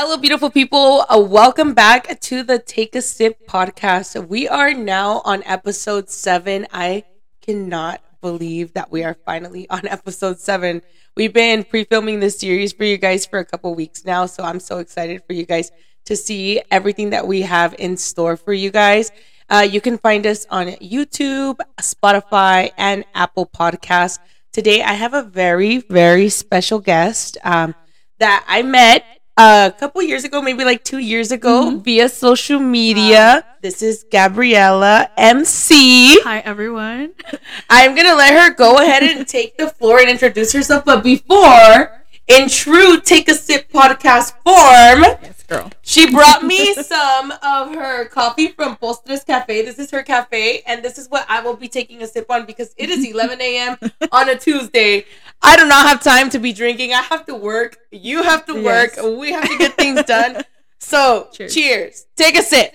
Hello, beautiful people. Uh, welcome back to the Take a Sip podcast. We are now on episode seven. I cannot believe that we are finally on episode seven. We've been pre filming this series for you guys for a couple weeks now. So I'm so excited for you guys to see everything that we have in store for you guys. Uh, you can find us on YouTube, Spotify, and Apple Podcasts. Today, I have a very, very special guest um, that I met a couple years ago, maybe like two years ago, Mm-hmm. via social media. This is Gabriela MC. Hi everyone. I'm gonna let her go ahead and take the floor and introduce herself. But before, in true Take a Sip podcast form, Yes, girl. she brought me some of her coffee from Postres Cafe. This is her cafe, and this is what I will be taking a sip on because it is 11 a.m. on a Tuesday. I do not have time to be drinking. I have to work. You have to work. Yes. We have to get things done. So, cheers. Cheers. Take a sip.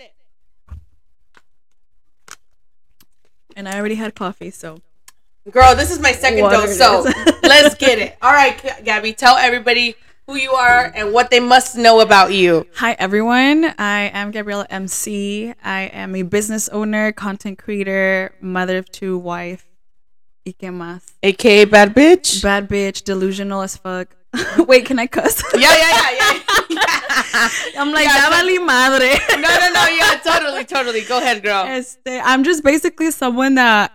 And I already had coffee, so Girl, this is my second Water dose, so let's get it. All right, Gabby, tell everybody who you are and what they must know about you. Hi everyone. I am Gabriela MC. I am a business owner, content creator, mother of two, wife. ¿Y qué más? AKA Bad Bitch. Bad bitch, delusional as fuck. Wait, can I cuss? yeah, yeah, yeah, yeah. I'm like, Yeah, ya vali madre. no, no, no. Yeah, totally, totally. Go ahead, girl. Este, I'm just basically someone that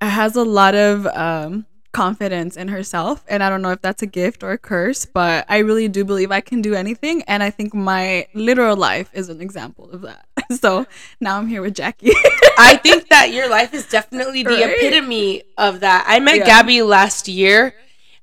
has a lot of um, confidence in herself. And I don't know if that's a gift or a curse, but I really do believe I can do anything. And I think my literal life is an example of that. So now I'm here with Jackie. I think that your life is definitely the Right? epitome of that. I met Yeah. Gabby last year.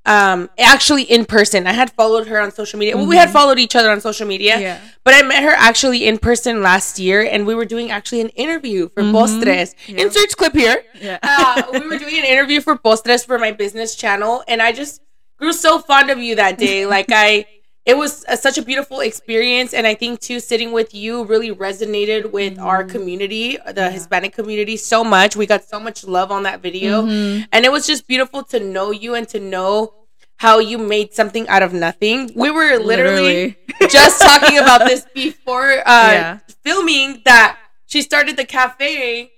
Um, actually in person. I had followed her on social media. Well, we had followed each other on social media. Mm-hmm. Yeah. But I met her actually in person last year, and we were doing actually an interview for Postres. Yeah. Insert clip here. Yeah. uh, we were doing an interview for Postres for my business channel, and I just grew so fond of you that day. Like I, it was a, such a beautiful experience, and I think too sitting with you really resonated with our community, the Hispanic community, so much. We got so much love on that video, and it was just beautiful to know you and to know how you made something out of nothing. We were literally, just talking about this before uh, Yeah. filming that she started the cafe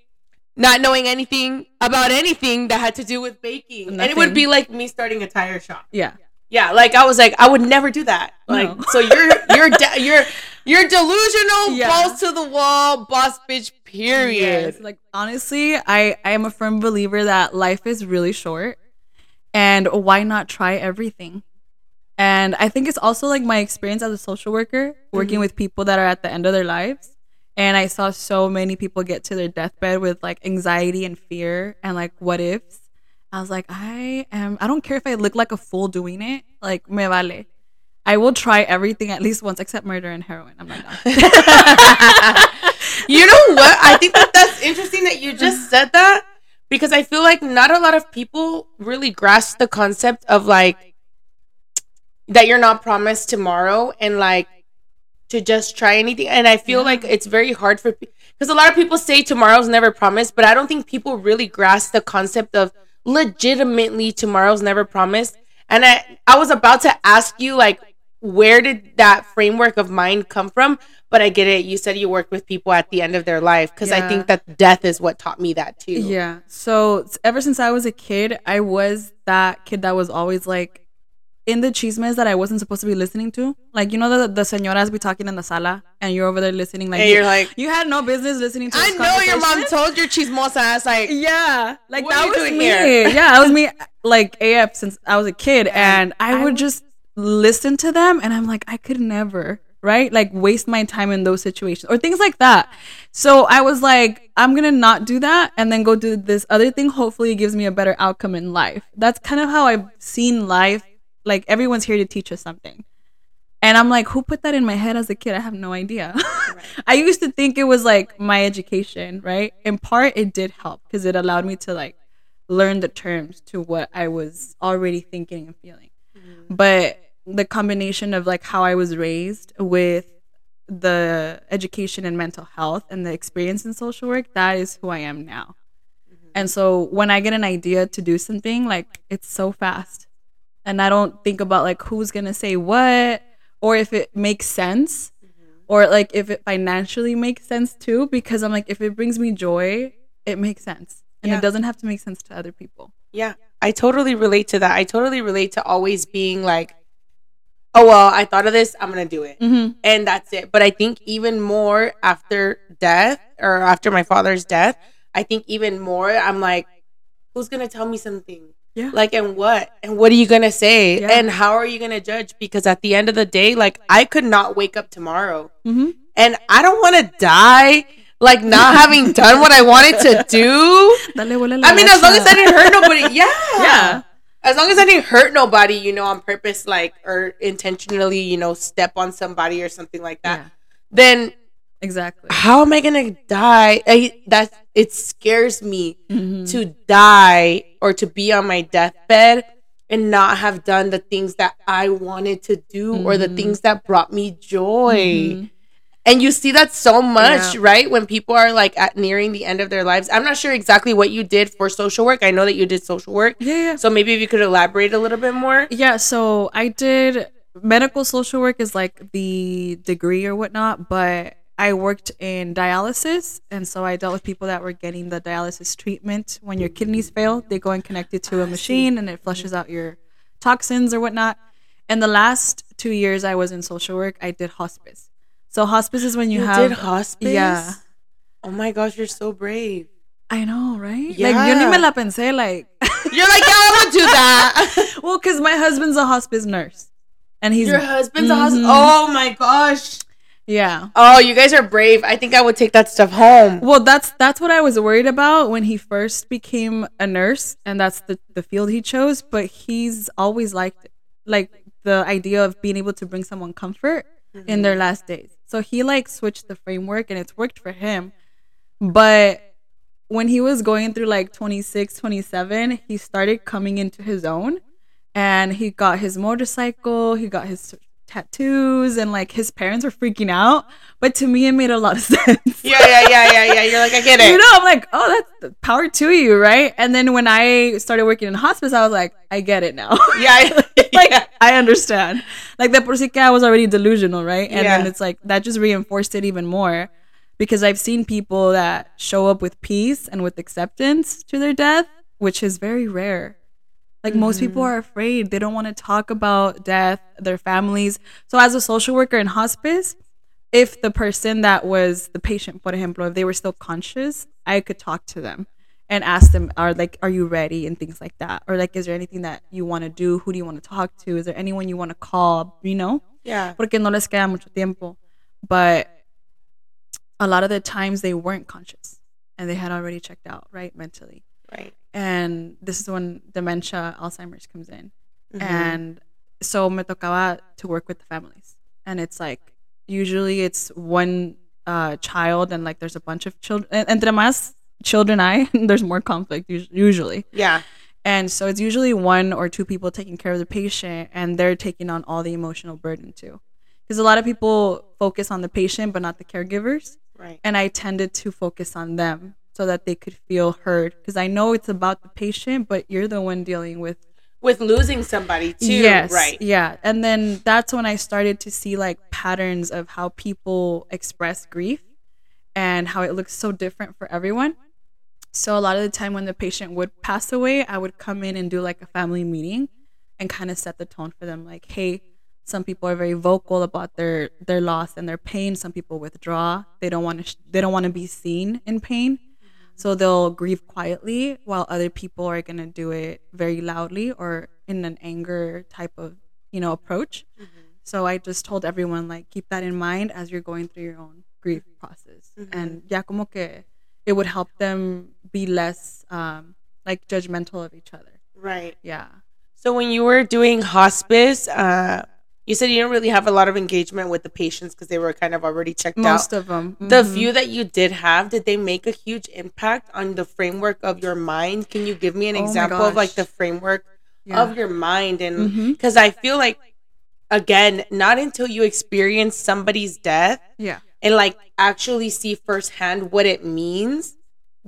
not knowing anything about anything that had to do with baking. And it would be like me starting a tire shop. Yeah. Yeah, like I was like I would never do that. Like No. so you're you're de- you're you're delusional, Yeah. balls to the wall, boss bitch period. Yes. Like honestly, I I am a firm believer that life is really short, and why not try everything? And I think it's also like my experience as a social worker, working Mm-hmm. with people that are at the end of their lives. And I saw so many people get to their deathbed with like anxiety and fear and like what ifs. I was like, I am. I don't care if I look like a fool doing it. Like me vale. I will try everything at least once, except murder and heroin. I'm not down. You know what? I think that that's interesting that you just said that because I feel like not a lot of people really grasp the concept of like that you're not promised tomorrow and like to just try anything. And I feel Yeah. like it's very hard for because a lot of people say tomorrow's never promised, but I don't think people really grasp the concept of legitimately tomorrow's never promised. And I I was about to ask you like where did that framework of mind come from? But I get it. You said you work with people at the end of their life because I think that death is what taught me that too. Yeah. So ever since I was a kid, I was that kid that was always like in the chismes that I wasn't supposed to be listening to. Like you know the the señoras be talking in the sala and you're over there listening like And you, you're like, you had no business listening to I know your mom told your chismosa ass like Yeah, like What that was me. here? Yeah, that was me. Like AF since I was a kid, and I, I would- just listen to them, and I'm like, I could never, right? Like waste my time in those situations or things like that. So I was like, I'm gonna not do that, and then go do this other thing. Hopefully, it gives me a better outcome in life. That's kind of how I've seen life. Like everyone's here to teach us something. And I'm like, who put that in my head as a kid? I have no idea. I used to think it was like my education, right? In part, it did help because it allowed me to like learn the terms to what I was already thinking and feeling. Mm-hmm. But the combination of like how I was raised with the education and mental health and the experience in social work, that is who I am now. Mm-hmm. And so when I get an idea to do something, like it's so fast. And I don't think about like who's gonna say what or if it makes sense mm-hmm. or like if it financially makes sense too because i'm like if it brings me joy it makes sense and Yeah. it doesn't have to make sense to other people Yeah, I totally relate to that. I totally relate to always being like, oh, well, I thought of this, I'm to do it. mm-hmm. And that's it. But I think even more after death or after my father's death, I think even more, I'm like, who's to tell me something? yeah Like, and what? And what are you to say? Yeah. And how are you to judge? Because at the end of the day, like, I could not wake up tomorrow. mm-hmm. And I don't want to die, like, not having done what I wanted to do. Dale, huele la I mean, as long as I didn't hurt nobody, yeah, Yeah. As long as I didn't hurt nobody, you know, on purpose, like or intentionally, you know, step on somebody or something like that, yeah then exactly how am I gonna die? I, that it scares me Mhm. to die or to be on my deathbed and not have done the things that I wanted to do or the Mhm. things that brought me joy. Mhm. And you see that so much, Yeah. right? When people are like at nearing the end of their lives. I'm not sure exactly what you did for social work. I know that you did social work. yeah yeah So maybe if you could elaborate a little bit more. Yeah, so I did medical social work is like the degree or whatnot, but I worked in dialysis, and so I dealt with people that were getting the dialysis treatment. When your kidneys fail, they go and connect it to a ah, machine, and it flushes out your toxins or whatnot. And the last two years I was in social work, I did hospice. So hospice is when you, You have did hospice? Yeah. Oh my gosh, you're so brave. I know, right? Like Yeah. yo ni me la pensé, like You're like, yeah, I would do that. well, because my husband's a hospice nurse, and he's Your husband's a hospice. Mm-hmm. Oh my gosh. yeah. Oh, you guys are brave. I think I would take that stuff home. Well, that's that's what I was worried about when he first became a nurse, and that's the the field he chose. But he's always liked it. like the idea of being able to bring someone comfort in mm-hmm. their last days. So he like switched the framework, and it's worked for him. But when he was going through like 26, 27, he started coming into his own, and he got his motorcycle, he got his tattoos, and like his parents were freaking out. But to me, it made a lot of sense. Yeah, yeah, yeah, yeah, yeah. You're like, I get it. You know, I'm like, oh, that's power to you, right? And then when I started working in hospice, I was like, I get it now. yeah, like, yeah. I understand. Like, the por si que I was already delusional, right? And then it's like, that just reinforced it even more because I've seen people that show up with peace and with acceptance to their death, which is very rare. Like, most people Mm-hmm. are afraid. They don't want to talk about death, their families. So, as a social worker in hospice, if the person that was the patient, for example, if they were still conscious, I could talk to them and ask them, are like, are you ready and things like that, or like, is there anything that you want to do? Who do you want to talk to? Is there anyone you want to call? You know, Yeah. porque no les queda mucho tiempo. But a lot of the times they weren't conscious and they had already checked out, right, mentally. Right. And this is when dementia, Alzheimer's comes in Mhm. and so me tocaba to work with the families and it's like usually it's one uh, child and like there's a bunch of children entre más children I there's more conflict usually yeah. and so it's usually one or two people taking care of the patient and they're taking on all the emotional burden too because a lot of people focus on the patient but not the caregivers Right. and I tended to focus on them so that they could feel heard because I know it's about the patient but you're the one dealing with With losing somebody too. Yes. Right. Yeah. And then that's when I started to see like patterns of how people express grief and how it looks so different for everyone. So a lot of the time when the patient would pass away, I would come in and do like a family meeting and kind of set the tone for them like, hey, some people are very vocal about their their loss and their pain. Some people withdraw. They don't want to sh- they don't want to be seen in pain. So they'll grieve quietly while other people are going to do it very loudly or in an anger type of, you know, approach. So I just told everyone like keep that in mind as you're going through your own grief process. And ya como que it would help them be less um like judgmental of each other. Right. Yeah. So when you were doing hospice, uh, you said you didn't really have a lot of engagement with the patients because they were kind of already checked Most out. Most of them. The mm-hmm. few that you did have, did they make a huge impact on the framework of your mind? Can you give me an Oh example of like the framework Yeah. of your mind? And mm-hmm. because I feel like, again, not until you experience somebody's death Yeah. and like actually see firsthand what it means,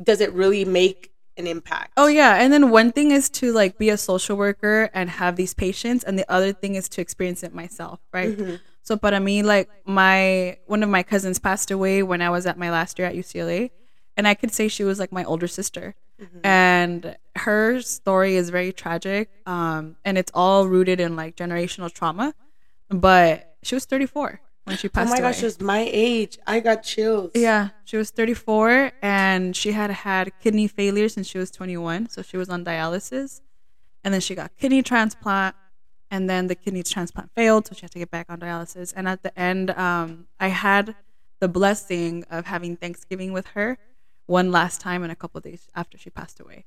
does it really make an impact? Oh yeah, and then one thing is to like be a social worker and have these patients, and the other thing is to experience it myself, right? Mhm. So para me, like my one of my cousins passed away when I was at my last year at UCLA, and I could say she was like my older sister. Mhm. And her story is very tragic, um, and it's all rooted in like generational trauma. But she was 34 when she Oh my away. gosh, she was my age. I got chills. Yeah, she was 34 and she had had kidney failure since she was 21. So she was on dialysis. And then she got kidney transplant. And then the kidney transplant failed. So she had to get back on dialysis. And at the end, um, I had the blessing of having Thanksgiving with her one last time and a couple of days after she passed away.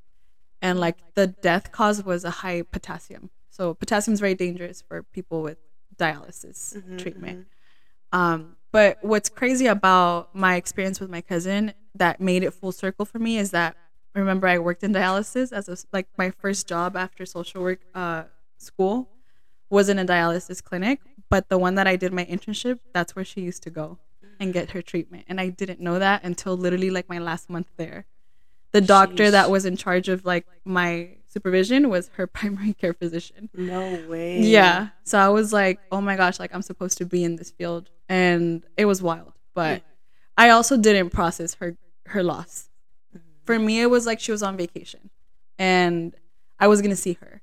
And like the death cause was a high potassium. So potassium is very dangerous for people with dialysis Mhm, treatment. Um, but what's crazy about my experience with my cousin that made it full circle for me is that remember I worked in dialysis as a, like my first job after social work uh, school was in a dialysis clinic, but the one that I did my internship, that's where she used to go and get her treatment, and I didn't know that until literally like my last month there. The doctor that was in charge of like my supervision was her primary care physician. No way. Yeah. So I was like, oh my gosh, like I'm supposed to be in this field. And it was wild. But I also didn't process her her loss. For me it was like she was on vacation and I was gonna see her.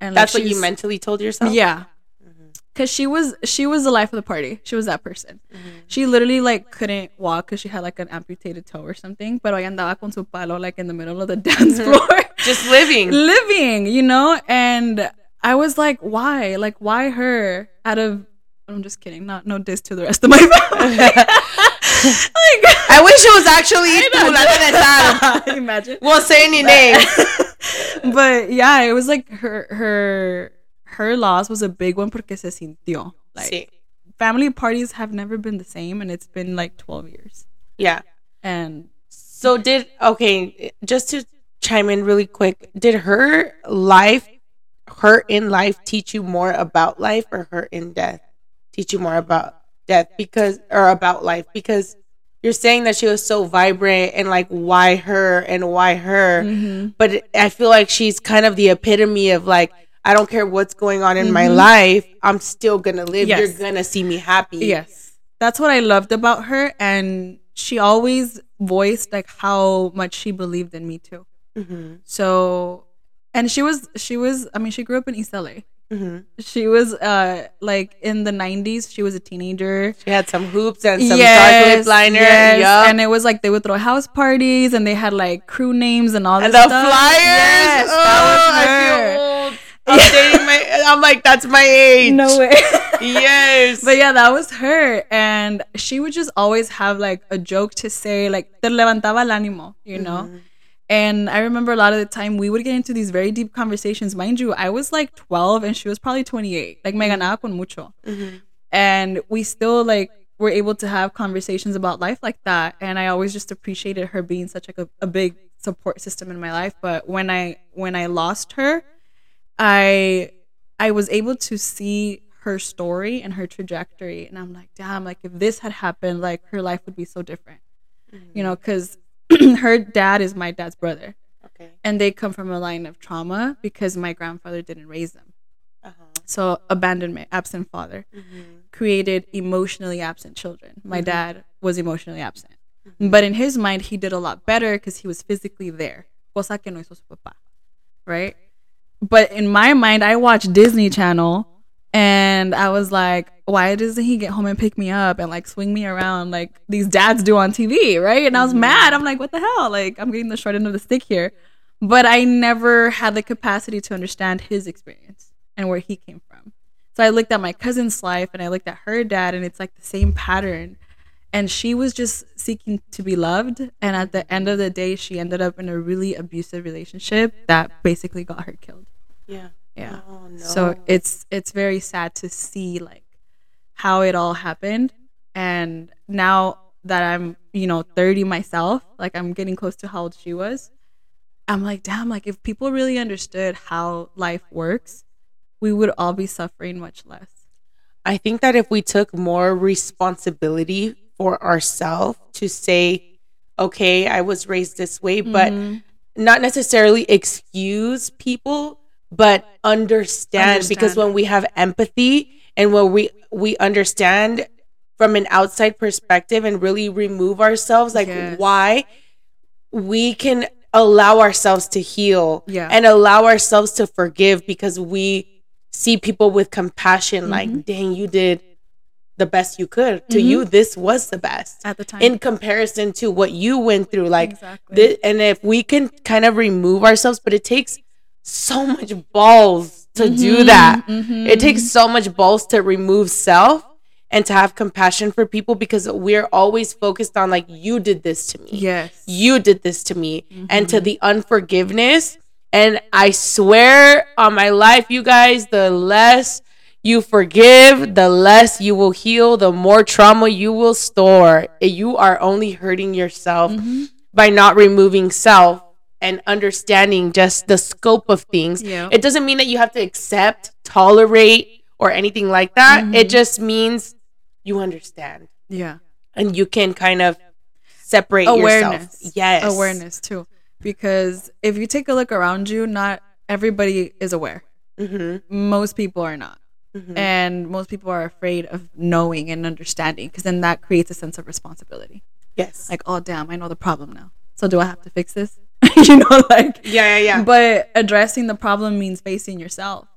And like, That's what you mentally told yourself? Yeah. Mhm. Cause she was she was the life of the party. She was that person. Mhm. She literally like couldn't walk because she had like an amputated toe or something. But ella andaba con su palo like in the middle of the dance floor. Just living. living, you know? And I was like, why? Like, why her out of. I'm just kidding. Not no diss to the rest of my family. like, I wish it was actually la. Imagine. Won't say any names. but yeah, it was like her her her loss was a big one porque se sintió. Like Sí. family parties have never been the same, and it's been like 12 years. Yeah. And So did okay, just to chime in really quick, did her life her in life teach you more about life or her in death teach you more about death because or about life because you're saying that she was so vibrant and like why her and why her Mhm. but I feel like she's kind of the epitome of like I don't care what's going on in my Mhm. life I'm still to live Yes. you're to see me happy Yes. That's what I loved about her. And she always voiced like how much she believed in me too. Mhm. So, and she was, she was, I mean, she grew up in East LA. Mhm. She was uh like in the 90s, she was a teenager. she had some hoops and some dark lip liner yes. yup. And it was like they would throw house parties and they had like crew names and all this and the stuff. flyers. Yes, oh, that was I her. feel old. I'm dating my. I'm like, that's my age. No way. Yes. But yeah, that was her. And she would just always have like a joke to say, like, te levantaba el ánimo, you know? Mhm. And I remember a lot of the time we would get into these very deep conversations. Mind you, I was like 12 and she was probably 28. Like, me ganaba con mucho. Mhm. And we still like were able to have conversations about life like that. And I always just appreciated her being such like a, a big support system in my life. But when I when I lost her, I I was able to see her story and her trajectory. And I'm like, damn, like if this had happened, like her life would be so different. You know, because her dad is my dad's brother. Okay. And they come from a line of trauma because my grandfather didn't raise them. Uh-huh. So abandonment, absent father, Mhm. created emotionally absent children. My Mhm. dad was emotionally absent. Mhm. But in his mind, he did a lot better because he was physically there. Cosa que no hizo su papá. Right? But in my mind, I watch Disney Channel and I was like, why doesn't he get home and pick me up and like swing me around like these dads do on TV? Right? And I was Mhm. mad. I'm like, what the hell? Like, I'm getting the short end of the stick here. But I never had the capacity to understand his experience and where he came from. So I looked at my cousin's life and I looked at her dad, and it's like the same pattern. And she was just seeking to be loved. And at the end of the day, she ended up in a really abusive relationship that basically got her killed. Yeah. Yeah. Oh no. So it's it's very sad to see like how it all happened. And now that I'm, you know, 30 myself, like I'm getting close to how old she was. I'm like, damn, like if people really understood how life works, we would all be suffering much less. I think that if we took more responsibility for ourselves to say, okay, I was raised this way, but Mhm. not necessarily excuse people, but understand, because when we have empathy and when we we understand from an outside perspective and really remove ourselves, like Yes. why we can allow ourselves to heal Yeah. and allow ourselves to forgive because we see people with compassion, Mm-hmm. like, dang, you did the best you could. To Mhm. you, this was the best At the time. in comparison to what you went through. Like, exactly. Thi- and if we can kind of remove ourselves, but it takes so much balls to do Mhm, that. mhm. It takes so much balls to remove self and to have compassion for people because we're always focused on like you did this to me. yes. You did this to me and Mm-hmm. to the unforgiveness and I swear on my life you guys the less you forgive, the less you will heal, the more trauma you will store. You are only hurting yourself Mm-hmm. by not removing self and understanding just the scope of things. Yeah. It doesn't mean that you have to accept, tolerate, or anything like that. Mm-hmm. It just means you understand yeah. and you can kind of separate yourself. Awareness. Yes. Awareness too. Because if you take a look around you, not everybody is aware. hmm Most people are not. Mhm. And most people are afraid of knowing and understanding because then that creates a sense of responsibility. Yes. Like, oh, damn, I know the problem now. So do I have to fix this? you know, like, yeah, yeah, yeah. but addressing the problem means facing yourself.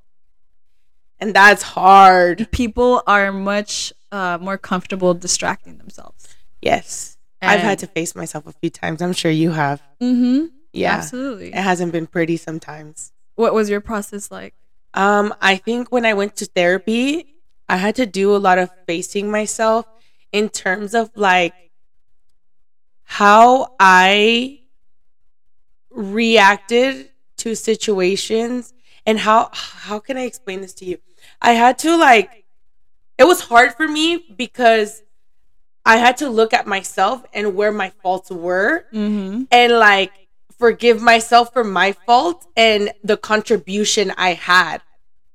and that's hard. People are much uh, more comfortable distracting themselves. Yes. I've had to face myself a few times. I'm sure you have. Mm-hmm. Yeah. Absolutely. It hasn't been pretty sometimes. What was your process like? Um, I think when I went to therapy, I had to do a lot of facing myself in terms of like how I reacted to situations and how how can I explain this to you? I had to like it was hard for me because I had to look at myself and where my faults were Mm-hmm. and like forgive myself for my fault and the contribution I had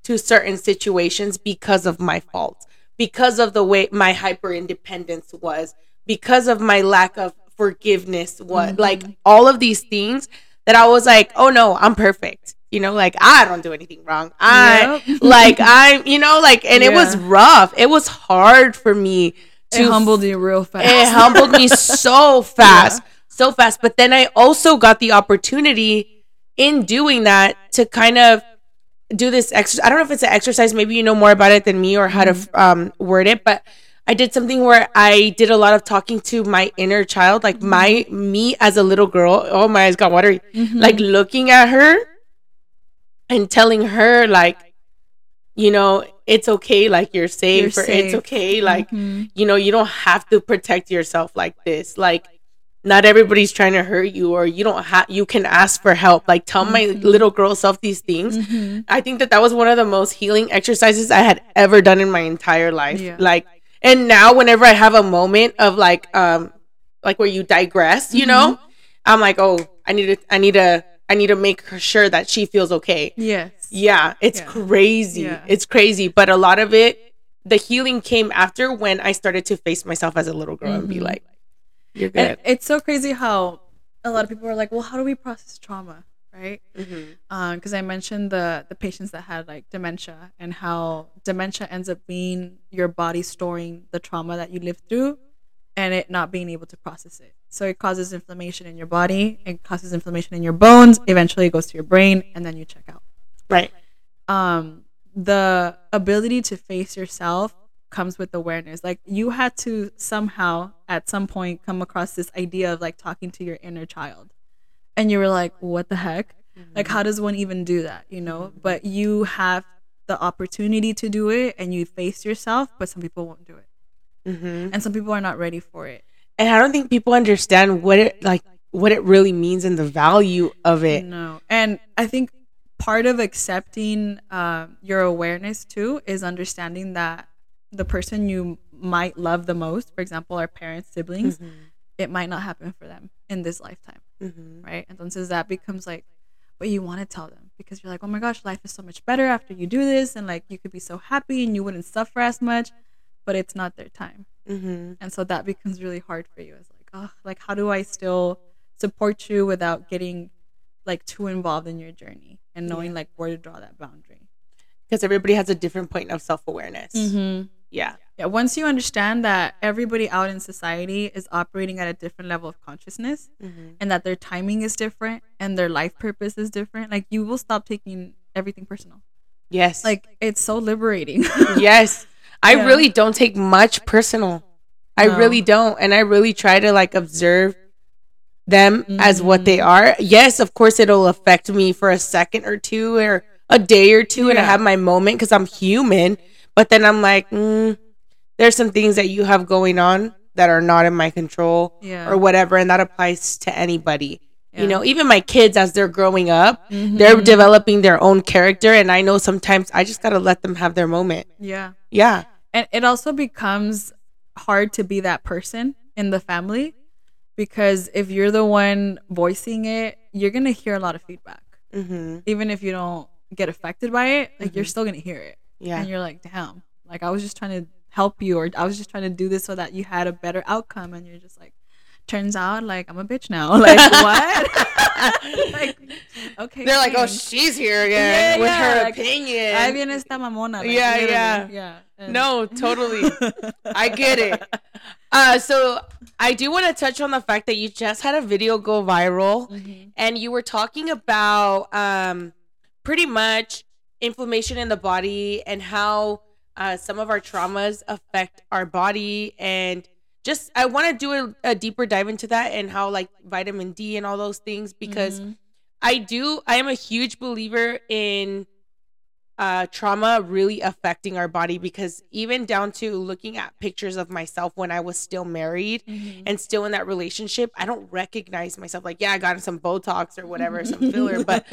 to certain situations because of my fault, because of the way my hyper independence was, because of my lack of forgiveness was like all of these things that I was like, oh no, I'm perfect. You know, like I don't do anything wrong. I Yep. like I'm, you know, like and it was rough. It was hard for me to It humbled you real fast. it humbled me so fast, so fast. But then I also got the opportunity in doing that to kind of do this exercise. I don't know if it's an exercise. Maybe you know more about it than me or how Mm-hmm. to um, word it. But I did something where I did a lot of talking to my inner child, like my Mm-hmm. me as a little girl. Oh, my eyes got watery. Like looking at her and telling her, like, you know, it's okay. Like you're safe, You're or it's okay. Like Mhm. you know, you don't have to protect yourself like this. Like, not everybody's trying to hurt you, or you don't have. You can ask for help. Like, tell my Mm-hmm. little girl self these things. Mhm. I think that that was one of the most healing exercises I had ever done in my entire life. Yeah. Like, and now whenever I have a moment of like, um, like where you digress, you know, Mm-hmm. I'm like, oh, I need to, I need to, I need to make sure that she feels okay. Yes. Yeah, it's Yeah. crazy. Yeah. It's crazy. But a lot of it, the healing came after when I started to face myself as a little girl and be Mhm. like, you're And good. it's so crazy how a lot of people are like, well, how do we process trauma? Right? Because I mentioned the the patients that had like dementia and how dementia ends up being your body storing the trauma that you lived through and it not being able to process it. So it causes inflammation in your body, it causes inflammation in your bones, eventually it goes to your brain and then you check out. Right. Um the ability to face yourself comes with awareness. Like you had to somehow at some point come across this idea of like talking to your inner child. And you were like, what the heck? Like, how does one even do that? You know, but you have the opportunity to do it and you face yourself, but some people won't do it. hmm And some people are not ready for it. And I don't think people understand what it like, what it really means and the value of it. No. And I think part of accepting um, your awareness too is understanding that the person you might love the most, for example, our parents, siblings, it might not happen for them in this lifetime. Mhm. right? Entonces that becomes like, what you want to tell them because you're like, oh my gosh, life is so much better after you do this, and like you could be so happy and you wouldn't suffer as much, but it's not their time, Mhm. and so that becomes really hard for you. It's like, oh, like how do I still support you without getting like too involved in your journey and knowing Yeah. like where to draw that boundary? Because everybody has a different point of self awareness. Mm-hmm. Yeah. Yeah, once you understand that everybody out in society is operating at a different level of consciousness Mhm. and that their timing is different and their life purpose is different, like you will stop taking everything personal. Yes. Like it's so liberating. yes. I Yeah. really don't take much personal. I No. really don't. And I really try to like observe them as what they Mhm. are. Yes, of course it'll affect me for a second or two or a day or two and I have my moment because I'm human. But then I'm like, mm, there's some things that you have going on that are not in my control yeah. or whatever. And that applies to anybody. Yeah. You know, even my kids as they're growing up, they're Mhm. developing their own character. And I know sometimes I just got to let them have their moment. yeah. Yeah. and it also becomes hard to be that person in the family because if you're the one voicing it you're gonna hear a lot of feedback Mm-hmm. even if you don't get affected by it like you're Mhm. still gonna hear it Yeah. and you're like damn like i was just trying to help you or i was just trying to do this so that you had a better outcome and you're just like turns out like i'm a bitch now like what like okay They're like, oh, she's here again Yeah, with yeah, her like, opinion. Ahí viene esta mamona. Like, Yeah, yeah. yeah. And- No, totally. I get it. Uh, so I do want to touch on the fact that you just had a video go viral, Mhm. and you were talking about um, pretty much inflammation in the body and how uh, some of our traumas affect our body and just i want to do a, a deeper dive into that and how like vitamin d and all those things because Mhm. I do. I am a huge believer in uh, trauma really affecting our body because even down to looking at pictures of myself when I was still married Mhm. and still in that relationship, I don't recognize myself. Like, yeah, I got some Botox or whatever, some filler, but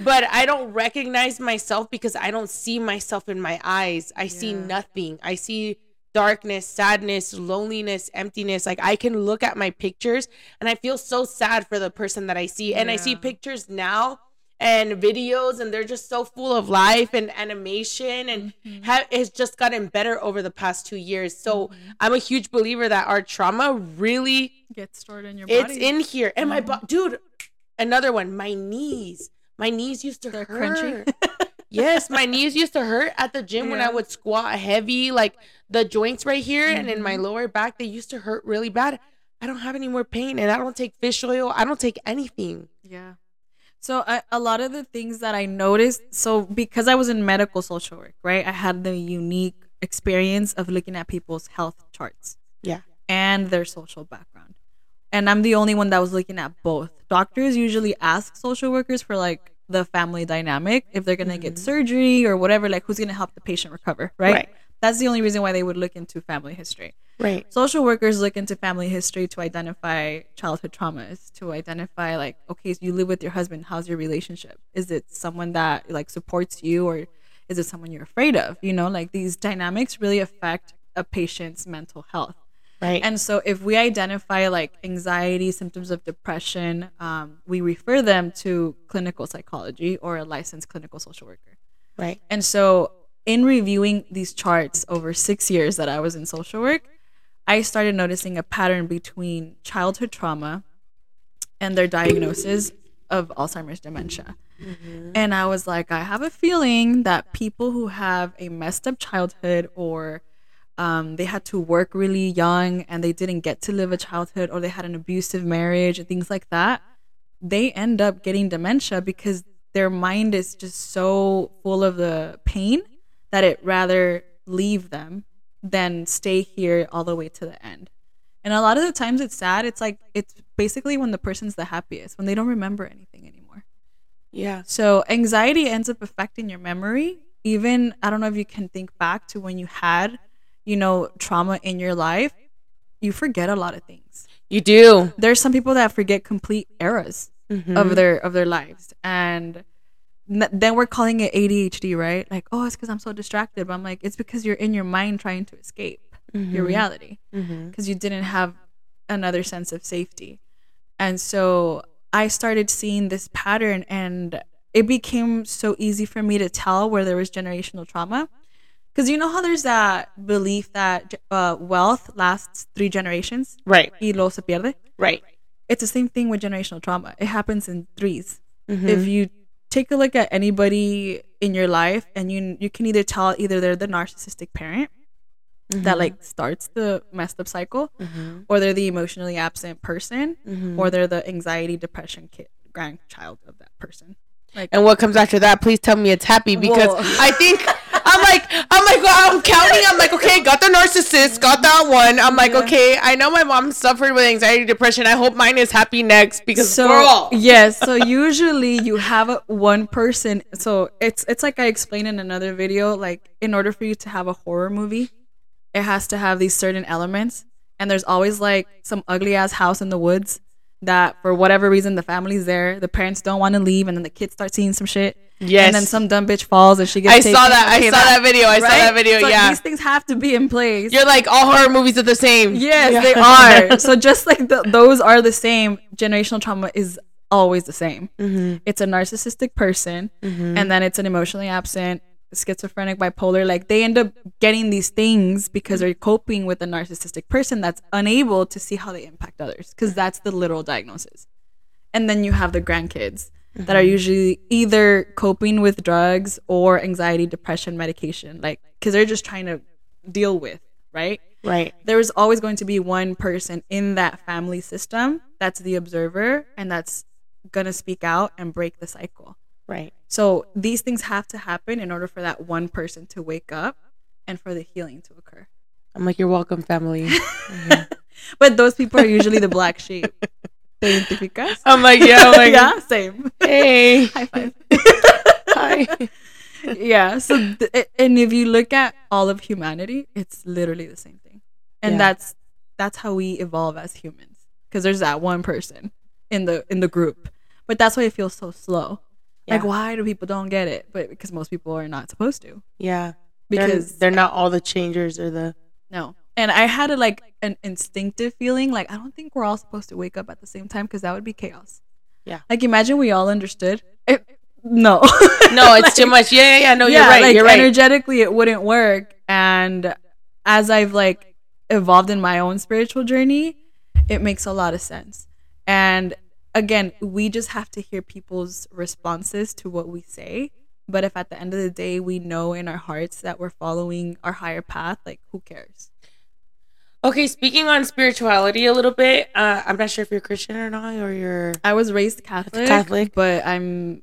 but I don't recognize myself because I don't see myself in my eyes. I see nothing. I see darkness, sadness, loneliness, emptiness. Like I can look at my pictures and I feel so sad for the person that I see. And I see pictures now and videos and they're just so full of life and animation and Mhm. ha- it's just gotten better over the past 2 years. So Mhm. I'm a huge believer that our trauma really gets stored in your body. it's in here. And my bo- dude, another one, my knees. My knees used to They're hurt. crunchy. yes, my knees used to hurt at the gym when I would squat heavy, like the joints right here and in my Mhm. lower back, they used to hurt really bad. I don't have any more pain and I don't take fish oil. I don't take anything. Yeah. So I, a lot of the things that I noticed, so because I was in medical social work, right? I had the unique experience of looking at people's health charts. Yeah. And their social background. And I'm the only one that was looking at both. Doctors usually ask social workers for like the family dynamic if they're going to get Mhm. surgery or whatever, like who's going to help the patient recover, right? Right. That's the only reason why they would look into family history. Right. Social workers look into family history to identify childhood traumas, to identify like, okay, so you live with your husband, how's your relationship? Is it someone that like supports you or is it someone you're afraid of? You know, like these dynamics really affect a patient's mental health. Right. And so if we identify like anxiety, symptoms of depression, um, we refer them to clinical psychology or a licensed clinical social worker. right. And so, in reviewing these charts over six years that I was in social work, I started noticing a pattern between childhood trauma and their diagnosis of Alzheimer's dementia. Mhm. And I was like, I have a feeling that people who have a messed up childhood or um, they had to work really young and they didn't get to live a childhood or they had an abusive marriage and things like that, they end up getting dementia because their mind is just so full of the pain that it rather leave them than stay here all the way to the end. And a lot of the times it's sad. It's like it's basically when the person's the happiest, when they don't remember anything anymore. Yeah. So anxiety ends up affecting your memory. Even I don't know if you can think back to when you had, you know, trauma in your life. You forget a lot of things. You do. There's some people that forget complete eras Mhm. of their of their lives, and then we're calling it ADHD, right? Like, oh, it's because I'm so distracted. But I'm like, it's because you're in your mind trying to escape your Mhm. reality because you didn't have another sense of safety. And so I started seeing this pattern, and it became so easy for me to tell where there was generational trauma. Because you know how there's that belief that uh, wealth lasts three generations Right. y luego se pierde? Right. It's the same thing with generational trauma. It happens in threes. Mhm. If you take a look at anybody in your life, and you you can either tell either they're the narcissistic parent, that like starts the messed up cycle, Mhm. or they're the emotionally absent person, Mhm. or they're the anxiety depression kid grandchild of that person. Like And what comes after that? Please tell me it's happy because Whoa. I think I'm like I'm like I'm counting. I'm like okay, got the narcissist, got that one. I'm like Yeah. okay, I know my mom suffered with anxiety depression. I hope mine is happy next because so girl. yes so usually you have one person so it's it's like i explained in another video like in order for you to have a horror movie it has to have these certain elements and there's always like some ugly ass house in the woods that for whatever reason the family's there the parents don't want to leave and then the kids start seeing some shit Yes. and then some dumb bitch falls and she gets I saw that. I saw that video. I saw that video. So yeah. these things have to be in place You're like all horror movies are the same. Yes, Yeah. they are. so just like the, those are the same, generational trauma is always the same. Mhm. It's a narcissistic person, Mhm. and then it's an emotionally absent, schizophrenic, bipolar. Like they end up getting these things because they're coping with a narcissistic person that's unable to see how they impact others, because that's the literal diagnosis. And then you have the grandkids that are mm-hmm. usually either coping with drugs or anxiety, depression, medication, like because they're just trying to deal with, right? Right. there is always going to be one person in that family system that's the observer and that's gonna speak out and break the cycle. Right. So these things have to happen in order for that one person to wake up and for the healing to occur. I'm like, you're welcome, family. Mm-hmm. But those people are usually the black sheep. ¿Te identificas? I'm like, yeah, I'm like, yeah, same. hey, High five. hi. yeah. So th- and if you look at all of humanity, it's literally the same thing, and Yeah. that's that's how we evolve as humans because there's that one person in the in the group, but that's why it feels so slow. Like, why do people don't get it? But because most people are not supposed to. Yeah. They're- Because they're, not all the changers or the. no, and I had a like an instinctive feeling like I don't think we're all supposed to wake up at the same time because that would be chaos. Yeah. Like imagine we all understood. It, no. No, it's Like- too much. Yeah, yeah, yeah. No, you're yeah, right. Like you're right. energetically, it wouldn't work. And as I've like evolved in my own spiritual journey, it makes a lot of sense. And again, we just have to hear people's responses to what we say. But if at the end of the day we know in our hearts that we're following our higher path, like who cares? Okay, speaking on spirituality a little bit, uh, I'm not sure if you're Christian or not, or you're. I was raised Catholic, Catholic. but I'm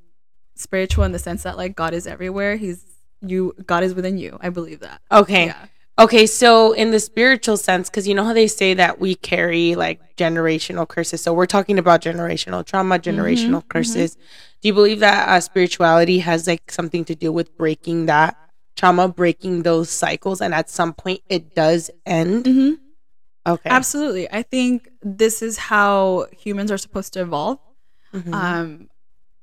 spiritual in the sense that like God is everywhere. He's you. God is within you. I believe that. Okay. Yeah. Okay, so in the spiritual sense, because you know how they say that we carry like generational curses. So we're talking about generational trauma, generational curses. Do you believe that uh, spirituality has like something to do with breaking that trauma, breaking those cycles, and at some point it does end? Mm-hmm. Okay. Absolutely. I think this is how humans are supposed to evolve. Mhm. Um,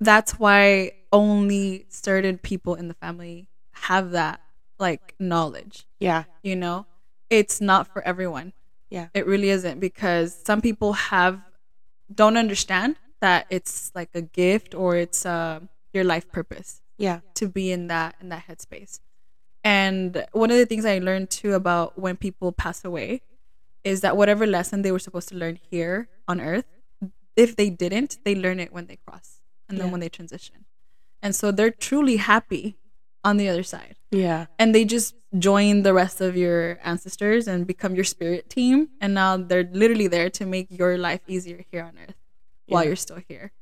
that's why only certain people in the family have that like knowledge. yeah. You know, it's not for everyone. Yeah. It really isn't because some people have don't understand that it's like a gift or it's uh, your life purpose Yeah. to be in that in that headspace. And one of the things I learned too about when people pass away is that whatever lesson they were supposed to learn here on earth, if they didn't, they learn it when they cross and then Yeah. when they transition. And so they're truly happy on the other side. Yeah. And they just join the rest of your ancestors and become your spirit team. And now they're literally there to make your life easier here on earth while you're still here.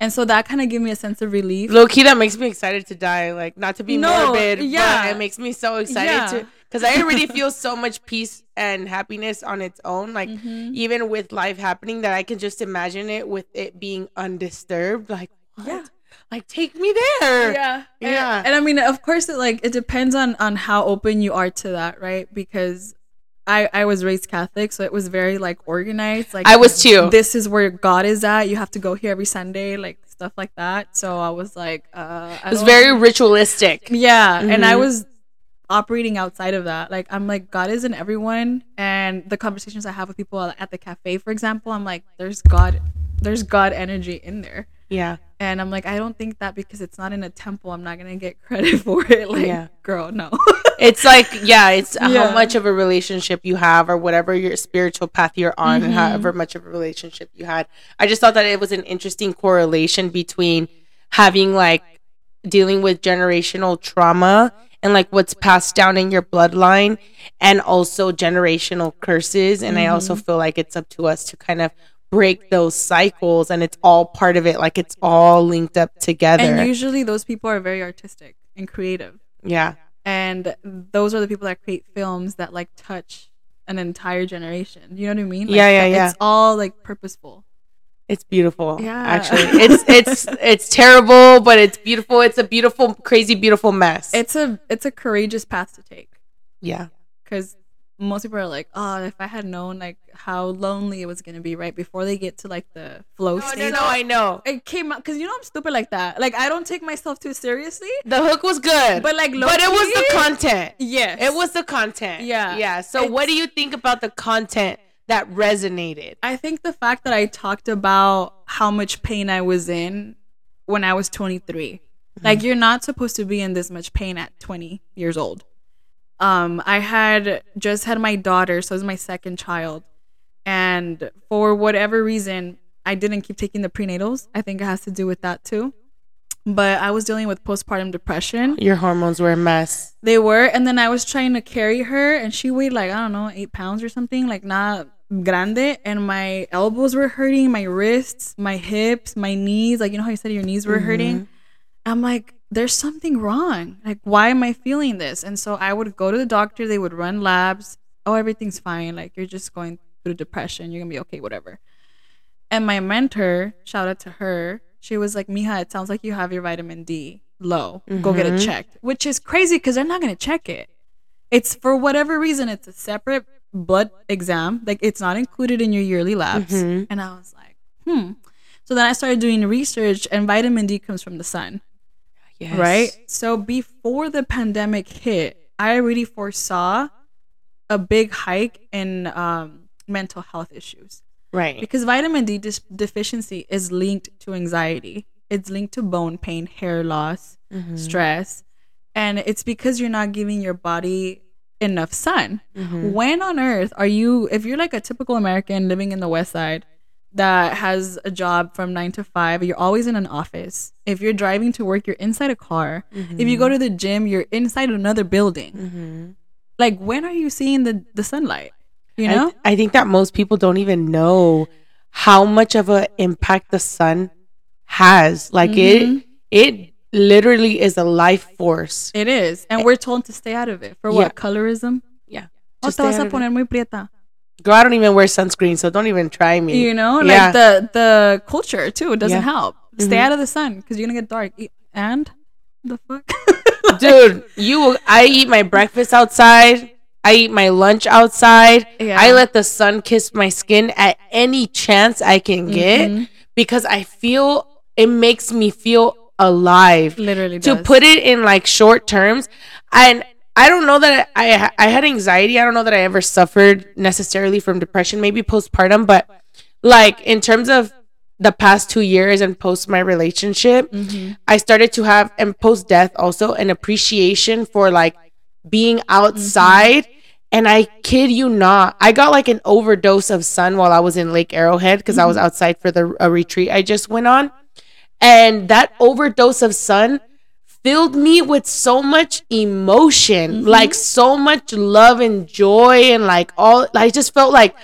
And so that kind of gave me a sense of relief. Low key, that makes me excited to die. Like, not to be No, morbid, yeah. but it makes me so excited Yeah. to because I already feel so much peace and happiness on its own. Like, Mhm. even with life happening, that I can just imagine it with it being undisturbed. Like, what? Yeah. Like, take me there. yeah Yeah. and i mean of course it like it depends on on how open you are to that right because i i was raised catholic so it was very like organized like I was too. this is where god is at you have to go here every sunday like stuff like that so i was like uh I It was very ritualistic. yeah and i Mhm. was operating outside of that like i'm like god is in everyone and the conversations i have with people at the cafe for example i'm like there's god there's god energy in there Yeah. And I'm like, I don't think that because it's not in a temple, I'm not gonna get credit for it. Like, Yeah. girl, no. It's like, yeah, it's how much of a relationship you have or whatever your spiritual path you're on and Mhm. however much of a relationship you had. I just thought that it was an interesting correlation between having like dealing with generational trauma and like what's passed down in your bloodline and also generational curses. And I also Mm-hmm. feel like it's up to us to kind of break those cycles and it's all part of it. Like it's all linked up together. And usually those people are very artistic and creative. yeah. And those are the people that create films that like touch an entire generation. You know what I mean? Like, Yeah, yeah, yeah. It's all like purposeful. It's beautiful. Yeah. Actually. It's it's it's terrible, but it's beautiful. It's a beautiful, crazy, beautiful mess. It's a it's a courageous path to take. yeah. because most people are like, oh, if I had known like how lonely it was gonna be right before they get to like the flow No, stage. no, no, I know. It came out because you know I'm stupid like that. Like I don't take myself too seriously. The hook was good. But, like, But it was the content. Yes, It was the content. Yeah. Yeah. So what do you think about the content that resonated? I think the fact that I talked about how much pain I was in when I was 23. Mm-hmm. Like you're not supposed to be in this much pain at 20 years old. Um I had just had my daughter, so it was my second child. And for whatever reason, I didn't keep taking the prenatals. I think it has to do with that too. But I was dealing with postpartum depression. Your hormones were a mess. They were, and then I was trying to carry her, and she weighed like I don't know, eight pounds or something, like not grande. And my elbows were hurting, my wrists, my hips, my knees. Like you know how you said your knees were hurting. I'm like, there's something wrong. Like, why am I feeling this? And so I would go to the doctor. They would run labs. Oh, everything's fine. Like you're just going through depression. You're gonna be okay, whatever. And my mentor, shout out to her, she was like, Mija, it sounds like you have your vitamin D low. Go get it checked. Which is crazy because they're not going to check it. It's for whatever reason, it's a separate blood exam. Like it's not included in your yearly labs. And I was like, hmm. So then I started doing research, and vitamin D comes from the sun, Yes. right? So before the pandemic hit, I already foresaw a big hike in um, mental health issues Right. because vitamin D dis- deficiency is linked to anxiety. It's linked to bone pain, hair loss, Mm-hmm. stress, and it's because you're not giving your body enough sun. Mm-hmm. When on earth are you if you're like a typical American living in the west side that has a job from 9 to 5, you're always in an office. If you're driving to work, you're inside a car. If you go to the gym, you're inside another building. Mm-hmm. Like when are you seeing the the sunlight? You I, know? th- I think that most people don't even know how much of an impact the sun has. Like Mm-hmm. it, it literally is a life force. It is. And we're told to stay out of it. For Yeah. what? Colorism? Yeah. Oh, te vas a out of it. poner muy prieta. Girl, I don't even wear sunscreen, so don't even try me. You know, like the the culture too. It doesn't Yeah. help. Stay Mhm. out of the sun because you're gonna get dark. And the fuck, Dude, you will, I eat my breakfast outside. I eat my lunch outside. Yeah. I let the sun kiss my skin at any chance I can get Mhm. because I feel it makes me feel alive. literally to does. put it in like short terms and i don't know that I, I had anxiety. I don't know that i ever suffered necessarily from depression maybe postpartum but like in terms of the past two years and post my relationship Mhm. i started to have and post death also an appreciation for like being outside. And i kid you not i got like an overdose of sun while i was in lake arrowhead because i was outside for the a retreat i just went on. And that overdose of sun filled me with so much emotion mm-hmm. like so much love and joy and like all i just felt like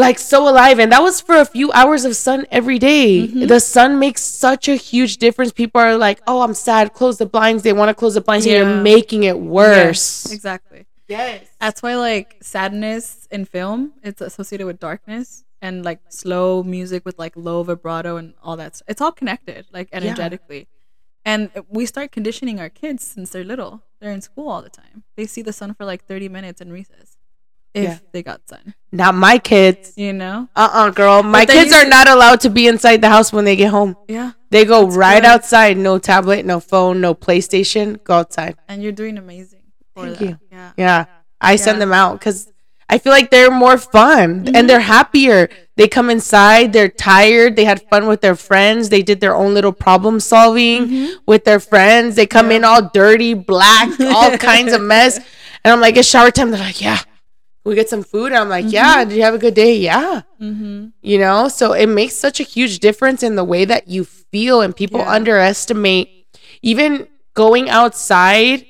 like so alive. And that was for a few hours of sun every day. Mm-hmm. the sun makes such a huge difference. People are like oh i'm sad. Close the blinds. They want to close the blinds and you're making it worse. Yes, exactly. yes. That's why like sadness in film, it's associated with darkness and like slow music with like low vibrato and all that. It's all connected, like energetically. And we start conditioning our kids since they're little. They're in school all the time. They see the sun for like 30 minutes in recess. If Yeah. they got sun, not my kids you know? uh-uh girl my kids are not allowed to be inside the house when they get home Yeah. they go right good. outside no tablet no phone no playstation go outside And you're doing amazing. For Thank that. you. Yeah. Yeah. I send them out because I feel like they're more fun and mm-hmm. they're happier. They come inside, they're tired, they had fun with their friends, they did their own little problem solving mm-hmm. with their friends. They come in all dirty, black, all kinds of mess. And I'm like, it's shower time. They're like, yeah. We get some food. I'm like, yeah. Mm-hmm. Did you have a good day? Yeah. Mm-hmm. You know, so it makes such a huge difference in the way that you feel, and people Yeah. underestimate even going outside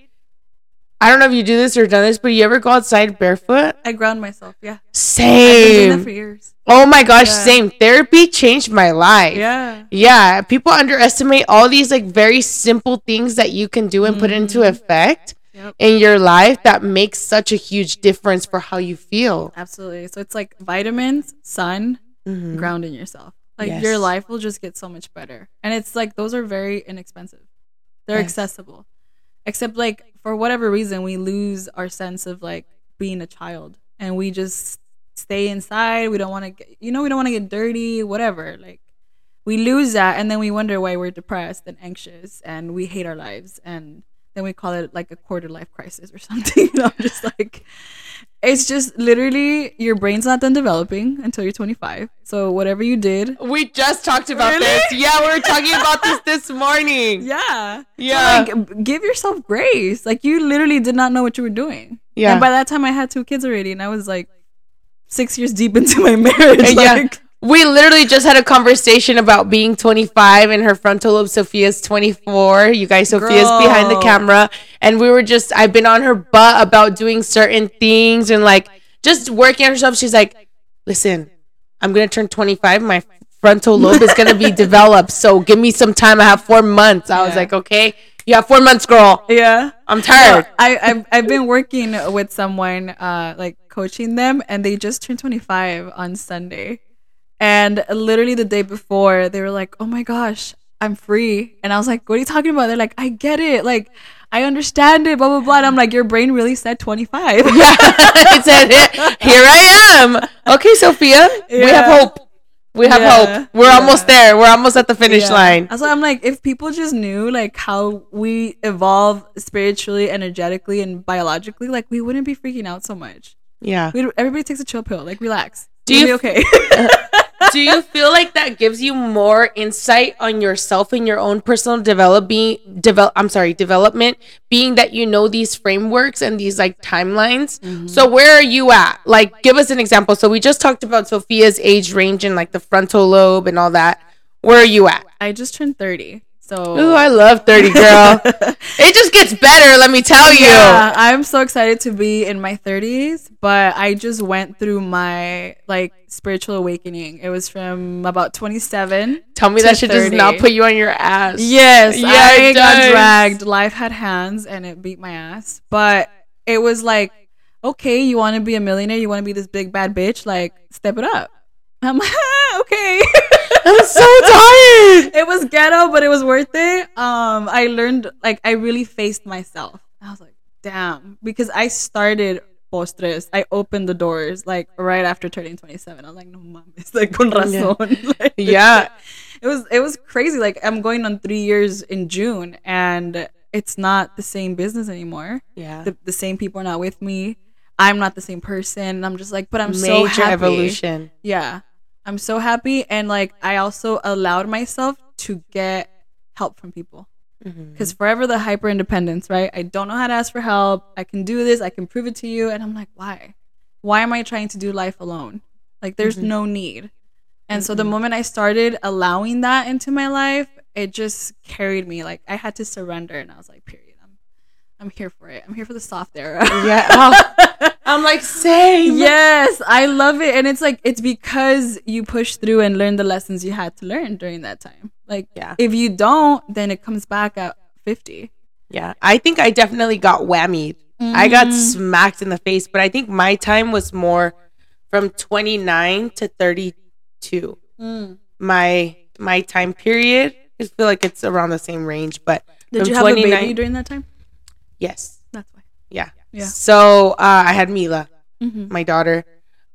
I don't know if you do this or done this, but you ever go outside barefoot? I ground myself. Yeah. I've been doing that for Same. years. Oh my gosh, Yeah. same. Therapy changed my life. Yeah. Yeah, people underestimate all these like very simple things that you can do and put into Mhm. effect Yep. in your life that makes such a huge difference for how you feel. Absolutely. So it's like vitamins, sun, Mhm. grounding yourself. Like your life will just get so much better. And it's like those are very inexpensive. They're Yes. accessible. Except like for whatever reason we lose our sense of like being a child and we just stay inside. We don't want to you know, we don't want to get dirty, whatever. Like we lose that and then we wonder why we're depressed and anxious and we hate our lives and then we call it like a quarter life crisis or something. You know, just like it's just literally your brain's not done developing until you're 25. So whatever you did, We just talked about Really? this. Yeah, we were talking about this this morning. yeah, Yeah. So, like give yourself grace. Like you literally did not know what you were doing. Yeah. And by that time, I had two kids already, and I was like six years deep into my marriage. Yeah. Like, We literally just had a conversation about being 25 and her frontal lobe. Sophia's 24. You guys, Sophia's behind the camera. And we were just, I've been on her butt about doing certain things and like just working on herself. She's like, listen, I'm going to turn 25. My frontal lobe is going to be developed. So give me some time. I have four months. I was like, okay, you have four months, girl. yeah. I'm tired. I, I've, I've been working with someone, uh, like coaching them, and they just turned 25 on Sunday. And literally the day before, they were like, oh my gosh, I'm free. And I was like, what are you talking about? They're like, I get it. Like, I understand it, blah, blah, blah. And I'm like, your brain really said 25. Yeah, it said, here I am. Okay, Sophia, we have hope. We have Yeah. hope. We're Yeah. almost there. We're almost at the finish Yeah. line. Why I'm like, if people just knew like how we evolve spiritually, energetically, and biologically, like we wouldn't be freaking out so much. Yeah. We'd, everybody takes a chill pill. Like, relax. Do you- be okay? Do you feel like that gives you more insight on yourself and your own personal developing develop I'm sorry, development, being that you know these frameworks and these like timelines? Mm-hmm. So where are you at? Like give us an example. So we just talked about Sophia's age range and like the frontal lobe and all that. Where are you at? I just turned 30. So Ooh, I love 30, girl. it just gets better, let me tell you. yeah, I'm so excited to be in my 30s, but I just went through my like spiritual awakening. It was from about 27. Tell me that shit does not put you on your ass. Yes, Yeah, I it got dragged. Life had hands and it beat my ass. But it was like, okay, you want to be a millionaire? You want to be this big bad bitch? Like, step it up. I'm like, okay. I'm so tired. it was ghetto, but it was worth it. Um, I learned like I really faced myself. I was like, damn, because I started postres. I opened the doors like right after turning 27. I was like, no mames, like con razón. Like, Yeah. it was it was crazy. Like I'm going on three years in June, and it's not the same business anymore. Yeah. The, the same people are not with me. I'm not the same person. I'm just like, but I'm Major so happy. evolution. Yeah. I'm so happy. And like, I also allowed myself to get help from people. Mm-hmm. Because forever the hyper independence, right? I don't know how to ask for help. I can do this. I can prove it to you. And I'm like, why? Why am I trying to do life alone? Like, there's Mhm. no need. And so the Mhm. moment I started allowing that into my life, it just carried me. Like, I had to surrender. And I was like, period. I'm, I'm here for it. I'm here for the soft era. Yeah. Oh, I'm like, same. yes, I love it. And it's like it's because you push through and learn the lessons you had to learn during that time. Like Yeah. if you don't, then it comes back at 50. Yeah. I think I definitely got whammied. I got Mhm. smacked in the face, but I think my time was more from 29 to 32. Mm. My my time period. I feel like it's around the same range, but Did you have a baby during that time? yes. That's why. Yeah. Yeah. So uh, I had Mila. Mm-hmm. my daughter.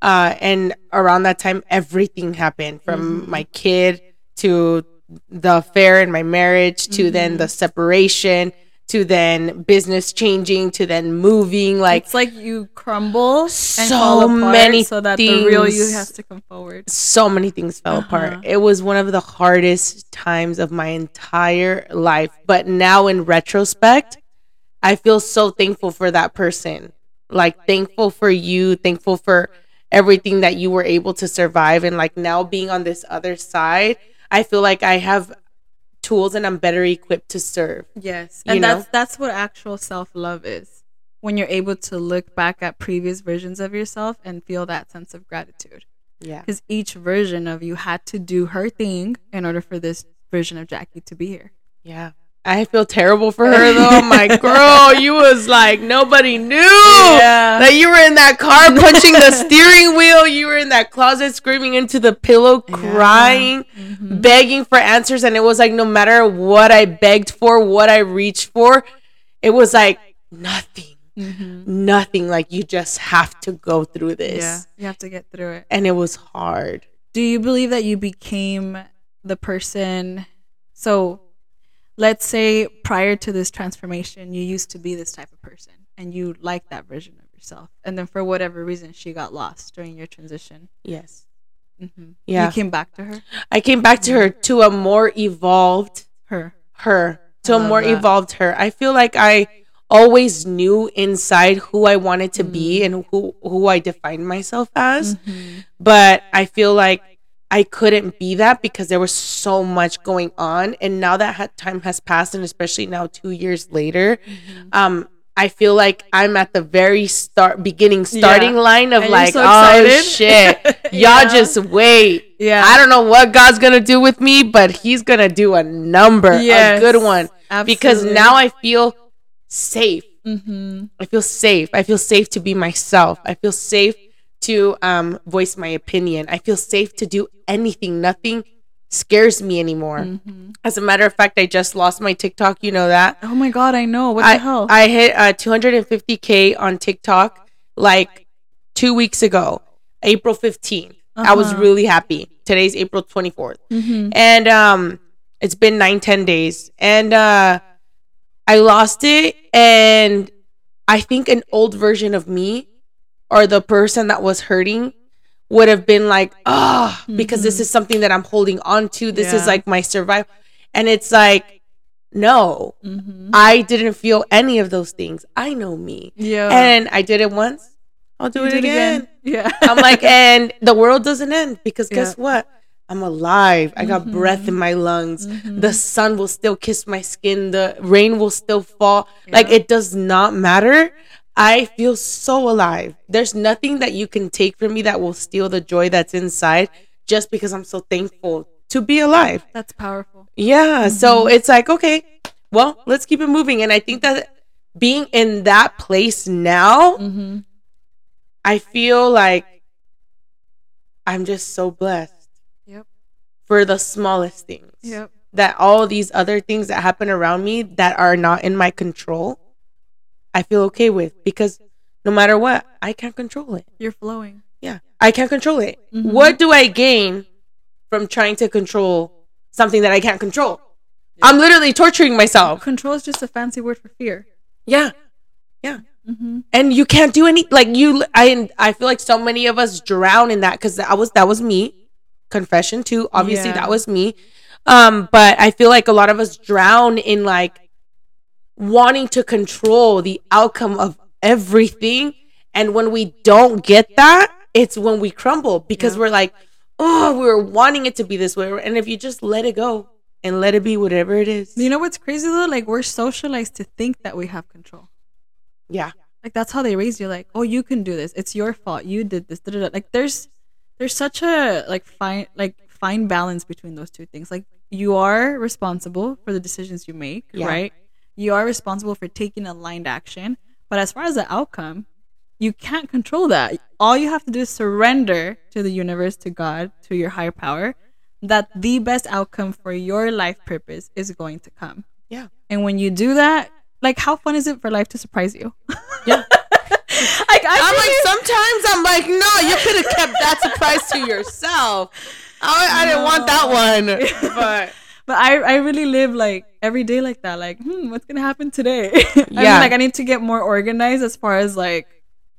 Uh, and around that time, everything happened from Mhm. my kid to the affair in my marriage to then Mhm. the separation to then business changing to then moving. Like it's like you crumble and So fall apart many so that the real you has to come forward. so many things fell Uh-huh. apart. It was one of the hardest times of my entire life. But now, in retrospect, I feel so thankful for that person. Like, thankful for you, thankful for everything that you were able to survive. And like now being on this other side, I feel like I have tools and I'm better equipped to serve. Yes. And know? that's that's what actual self-love is. when you're able to look back at previous versions of yourself and feel that sense of gratitude. Yeah. Because each version of you had to do her thing in order for this version of Jackie to be here. Yeah. I feel terrible for her though. I'm like, girl, you was like nobody knew Yeah. that you were in that car punching the steering wheel. You were in that closet screaming into the pillow, crying, Mm-hmm. begging for answers, and it was like no matter what I begged for, what I reached for, it was like nothing, nothing. Like you just have to go through this, Yeah. You have to get through it. and it was hard. Do you believe that you became the person? So, let's say prior to this transformation, you used to be this type of person and you liked that version of yourself. And then for whatever reason, she got lost during your transition. Yes, Mm-hmm. yeah. You came back to her? I came back to her to a more evolved Her. her to a more that. evolved her. I feel like I always knew inside who I wanted to be Mm. and who who I defined myself as, Mm-hmm. but I feel like I couldn't be that because there was so much going on and now that ha- time has passed and especially now 2 years later Mm-hmm. um I feel like I'm at the very start beginning starting line of And like so oh excited." shit y'all Yeah. just wait Yeah. I don't know what God's gonna do with me, but He's gonna do a number, Yes, a good one. Because now I feel safe. Mm-hmm. I feel safe. I feel safe to be myself. I feel safe to um, voice my opinion. I feel safe to do anything. Nothing scares me anymore. Mm-hmm. As a matter of fact, I just lost my TikTok. You know that. Oh my God, I know. What I, the hell? I hit uh, 250k on TikTok like two weeks ago, April 15th. I was Uh-huh. really happy. Today's April 24th mm-hmm. and um it's been nine ten days and uh i lost it and i think an old version of me or the person that was hurting would have been like ah because this is something that i'm holding on to this is like my survival and it's like no Mm-hmm. i didn't feel any of those things i know me Yeah. and i did it once i'll do You it did again Yeah. I'm like, and the world doesn't end because Yeah. guess what? I'm alive. I got breath in Mm-hmm. my lungs. The sun will still kiss my skin. The rain will still fall. Like it does not matter. I feel so alive. There's nothing that you can take from me that will steal the joy that's inside just because I'm so thankful to be alive. That's powerful. Yeah. Mm-hmm. So it's like, okay, well, let's keep it moving. And I think that being in that place now, Mm-hmm. I feel like I'm just so blessed Yep. for the smallest things. Yep. That all these other things that happen around me that are not in my control, I feel okay with because no matter what, I can't control it. You're flowing. Yeah. I can't control it. Mhm. What do I gain from trying to control something that I can't control? I'm literally torturing myself. Control is just a fancy word for fear. Yeah. Yeah. Mm-hmm. and you can't do any like you i i feel like so many of us drown in that because that was that was me confession too obviously Yeah. that was me um but i feel like a lot of us drown in like wanting to control the outcome of everything and when we don't get that it's when we crumble because Yeah. we're like oh we were wanting it to be this way and if you just let it go and let it be whatever it is You know what's crazy though? Like we're socialized to think that we have control. yeah Like that's how they raise you. Like, oh, you can do this. It's your fault. You did this. da-da-da. Like there's there's such a like fine like fine balance between those two things. Like you are responsible for the decisions you make, Yeah. right? You are responsible for taking aligned action. But as far as the outcome, you can't control that. All you have to do is surrender to the universe, to God, to your higher power, that the best outcome for your life purpose is going to come. yeah And when you do that, like how fun is it for life to surprise you? Yeah. like I I'm like, sometimes I'm like, no, you could have kept that surprise to yourself. I, I didn't want that one. But but I, I really live like every day like that. Like, hmm, what's gonna happen today? I mean, Yeah. like I need to get more organized as far as like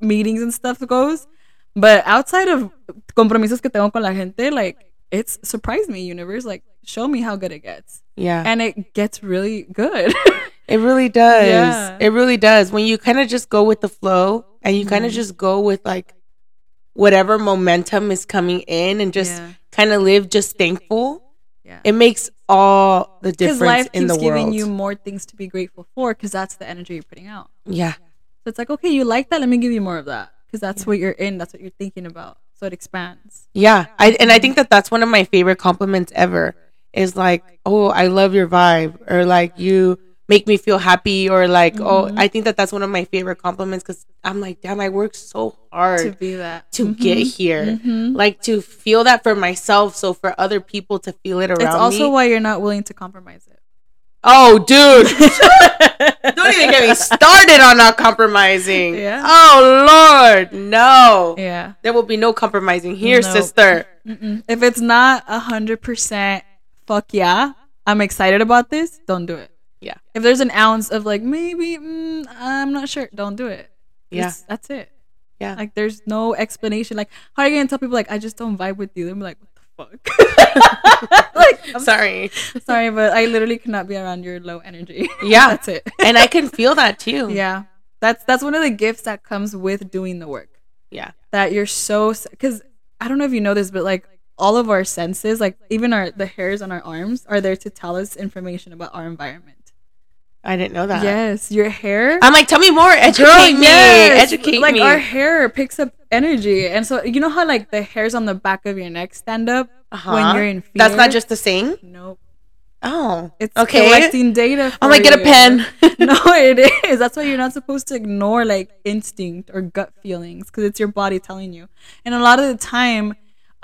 meetings and stuff goes. But outside of compromisos que tengo con la gente, like it's surprised me, universe. Like, show me how good it gets, yeah, and it gets really good. it really does. Yeah. It really does. When you kind of just go with the flow and you kind of Mhm. just go with like whatever momentum is coming in and just Yeah. kind of live just thankful, yeah. it makes all the Because difference life in keeps the giving you more things to be grateful for, because that's the energy you're putting out. yeah, So it's like, okay, you like that? Let me give you more of that because that's what you're in. That's what you're thinking about. So it expands. Yeah, I and I think that that's one of my favorite compliments ever. Is like, oh, I love your vibe, or like you make me feel happy, or like, oh, I think that that's one of my favorite compliments because I'm like, damn, I worked so hard To be that. To get here, Mhm. like to feel that for myself, so for other people to feel it around It's also me. why you're not willing to compromise it. oh, dude, don't even get me started on not compromising. Yeah. Oh Lord, no. Yeah. There will be no compromising here, Nope. sister. Mm-mm. If it's not a hundred percent, fuck yeah, I'm excited about this. Don't do it. Yeah. If there's an ounce of like maybe mm, I'm not sure, don't do it. Yeah. It's- that's it. Yeah. Like there's no explanation. Like how are you gonna tell people like I just don't vibe with you? They're like, what the fuck? like I'm Sorry. sorry, but I literally cannot be around your low energy. Yeah. that's it. and I can feel that too. yeah, that's that's one of the gifts that comes with doing the work. Yeah. that you're so because I don't know if you know this, but like all of our senses, like even our the hairs on our arms, are there to tell us information about our environment. I didn't know that. yes, your hair. I'm like, tell me more. Educate Girl, me. yes! Educate like me. our hair picks up energy, and so you know how like the hairs on the back of your neck stand up Uh-huh. when you're in fear. That's not just the saying. nope. Oh. It's okay. collecting data. I'm for like, get a pen. no, it is. That's why you're not supposed to ignore like instinct or gut feelings because it's your body telling you. And a lot of the time,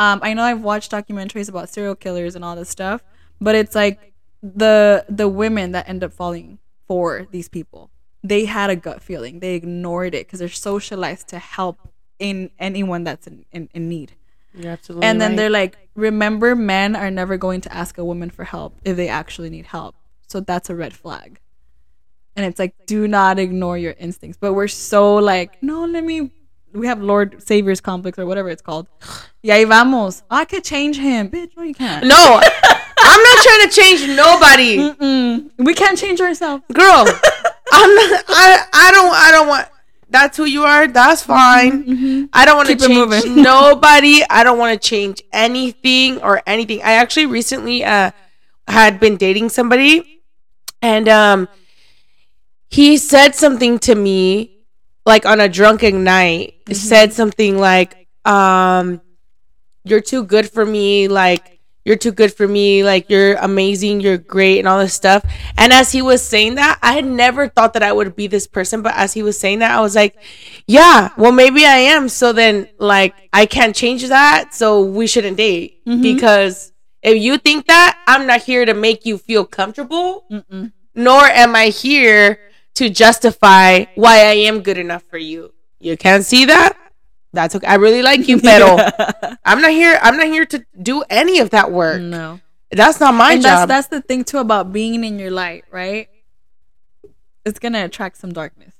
um, I know I've watched documentaries about serial killers and all this stuff, but it's like the the women that end up falling for these people. They had a gut feeling. They ignored it because they're socialized to help in anyone that's in, in, in need. You're absolutely And then right. they're like, remember, men are never going to ask a woman for help if they actually need help. So that's a red flag. And it's like, do not ignore your instincts. But we're so like, no, let me. We have Lord Savior's complex or whatever it's called. Yeah, vamos. Ah, I could change him. Bitch, no, you can't. No, I'm not trying to change nobody, Mm-mm. We can't change ourselves. girl. I'm not. I. I don't. I don't want. That's who you are. That's fine. I don't want to change moving. nobody. I don't want to change anything or anything. I actually recently uh had been dating somebody, and um, he said something to me, like on a drunken night. Said something like, um, "You're too good for me." Like you're too good for me. Like you're amazing. You're great, and all this stuff. And as he was saying that, I had never thought that I would be this person. But as he was saying that, I was like, "Yeah, well, maybe I am." So then, like, I can't change that. So we shouldn't date mm-hmm. because if you think that, I'm not here to make you feel comfortable Mm-mm. nor am I here to justify why I am good enough for you. You can't see that? That's okay. I really like you, pero I'm not here. I'm not here to do any of that work. no. That's not my and job. that's that's the thing too about being in your light, right? It's gonna attract some darkness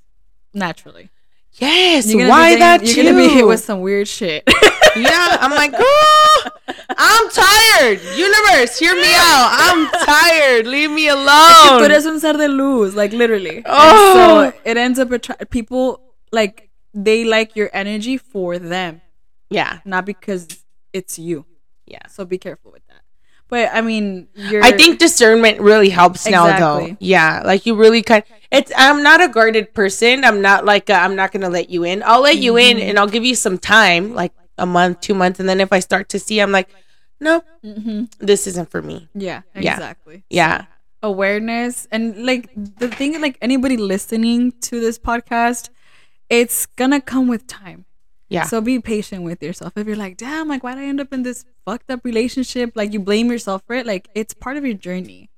naturally. yes. Why that You're gonna be hit with some weird shit. yeah. I'm like, girl, I'm tired. Universe, hear me out. I'm tired. Leave me Tú alone. eres un ser de luz, like literally. And Oh. so it ends up attra- people like they like your energy for them, yeah. not because it's you. Yeah. So be careful with that. But I mean, you're. I think discernment really helps now, though. Yeah, like you really kind. It's. I'm not a guarded person. I'm not like i I'm not gonna let you in. I'll let you in, Mm-hmm. and I'll give you some time, like a month, two months, and then if I start to see, I'm like, nope, Mhm. this isn't for me. Yeah, Yeah. exactly. Yeah, awareness and like the thing like anybody listening to this podcast it's gonna come with time. Yeah, so be patient with yourself. If you're like damn like why did i end up in this fucked up relationship? Like you blame yourself for it. Like it's part of your journey.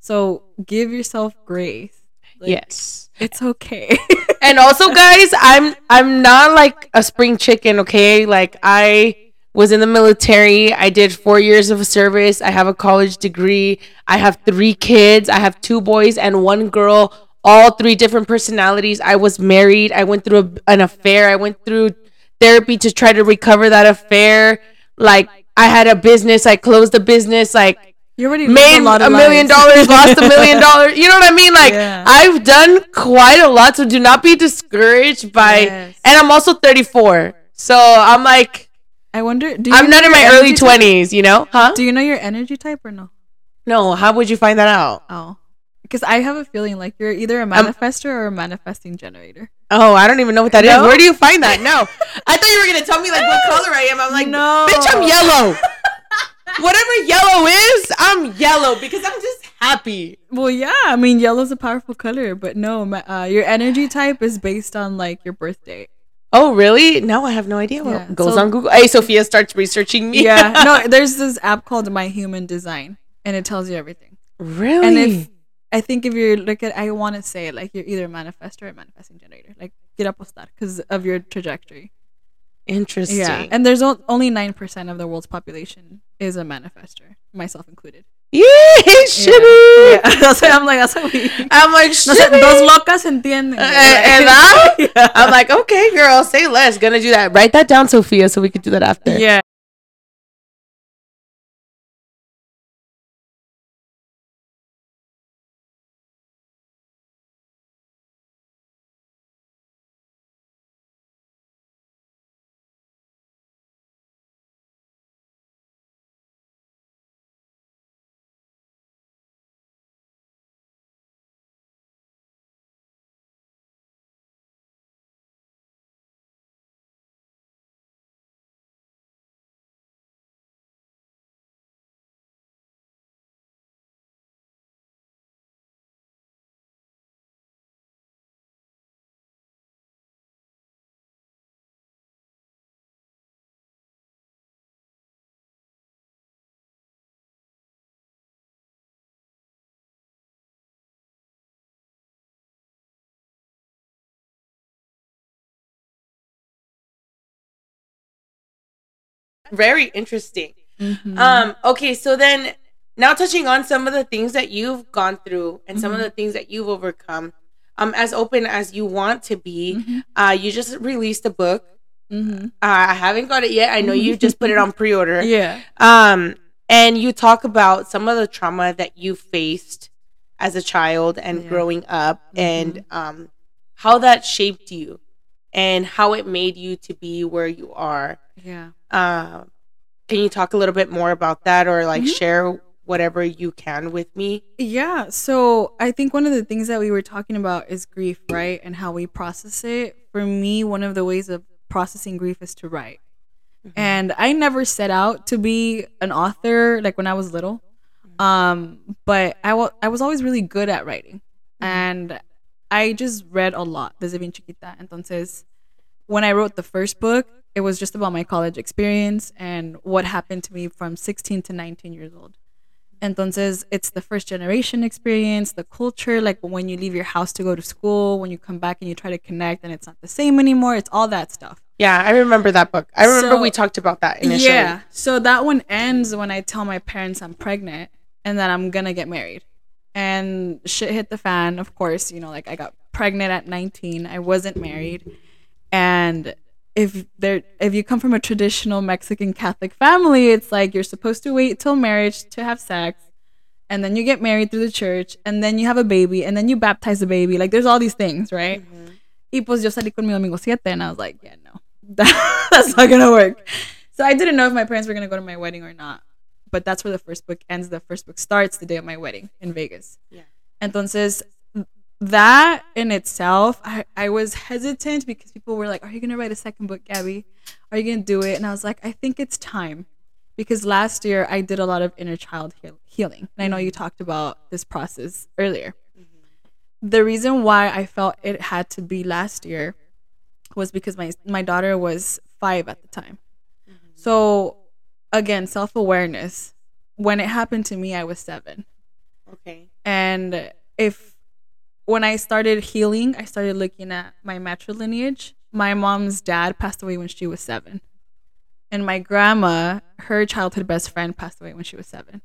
So give yourself grace. Like, yes. it's okay. And also guys i'm i'm not like a spring chicken okay? Like i was in the military. I did four years of service. I have a college degree. I have three kids. I have two boys and one girl all three different personalities i was married i went through a, an affair i went through therapy to try to recover that affair like i had a business i closed the business like you already made a, lot a million dollars, lost a million dollars. You know what I mean? Like Yeah. I've done quite a lot, so do not be discouraged by. Yes. And I'm also 34, so I'm like i wonder do you I'm not in my early energy type? 20s. You know? Huh? do you know your energy type or no No. How would you find that out? oh because I have a feeling like you're either a manifestor or a manifesting generator. Oh, I don't even know what that is. No? Where do you find that? No, I thought you were gonna tell me like what color I am. I'm like, No. bitch, I'm yellow. Whatever yellow is, I'm yellow because I'm just happy. Well, yeah, I mean, yellow's a powerful color, but no, ma- uh, your energy type is based on like your birth date. Oh, really? No, I have no idea what Yeah, goes so- on Google. Hey, Sophia starts researching me. Yeah, no, there's this app called My Human Design, and it tells you everything. really? And if I think if you're look at, I want to say it like you're either a manifestor or a manifesting generator, like get up with that because of your trajectory. Interesting. Yeah, and there's o- only nine percent of the world's population is a manifestor, myself included. yeah, shitty. Yeah, that's why I'm like, that's what we. I'm like, shitty. dos locas entienden. Eh, ¿verdad? Yeah. I'm like, okay, girl, say less. Gonna do that. Write that down, Sophia, so we could do that after. Yeah. Very interesting. Mhm. Um, okay, so then now touching on some of the things that you've gone through and some of Mhm. the things that you've overcome, um, as open as you want to be, Mhm. uh, you just released a book. Mhm. Uh, I haven't got it yet. I know you just put it on pre-order. Yeah. Um, and you talk about some of the trauma that you faced as a child and Yeah. growing up, and um, how that shaped you, and how it made you to be where you are. Yeah. Uh, can you talk a little bit more about that, or like Mhm. share whatever you can with me? Yeah. So I think one of the things that we were talking about is grief, right? And how we process it. For me, one of the ways of processing grief is to write. And I never set out to be an author like when I was little. Um, but I wa- I was always really good at writing. And I just read a lot desde bien chiquita. Entonces, when I wrote the first book, it was just about my college experience and what happened to me from 16 to 19 years old. Entonces, it's the first generation experience, the culture, like when you leave your house to go to school, when you come back and you try to connect and it's not the same anymore. It's all that stuff. Yeah, I remember that book. I remember So- we talked about that initially. Yeah. So that one ends when I tell my parents I'm pregnant and that I'm gonna get married. And shit hit the fan, of course, you know, like I got pregnant at 19. I wasn't married. And if there if you come from a traditional Mexican Catholic family, it's like you're supposed to wait till marriage to have sex. And then you get married through the church, and then you have a baby, and then you baptize the baby. Like there's all these things, right? Mm-hmm. Y pues yo salí con mi domingo siete, and I was like, yeah, no, that's not gonna work. So I didn't know if my parents were gonna go to my wedding or not. But that's where the first book ends. The first book starts the day of my wedding in Vegas. Yeah. Entonces, that in itself, I, I was hesitant because people were like, Are you gonna write a second book, Gabby? Are you gonna do it? And I was like, I think it's time. Because last year I did a lot of inner child heal- healing. And I know you talked about this process earlier. Mm-hmm. The reason why I felt it had to be last year was because my my daughter was five at the time. Mm-hmm. So again, self awareness. When it happened to me, I was seven. Okay. And if when I started healing, I started looking at my matrilineage. My mom's dad passed away when she was seven. And my grandma, her childhood best friend, passed away when she was seven.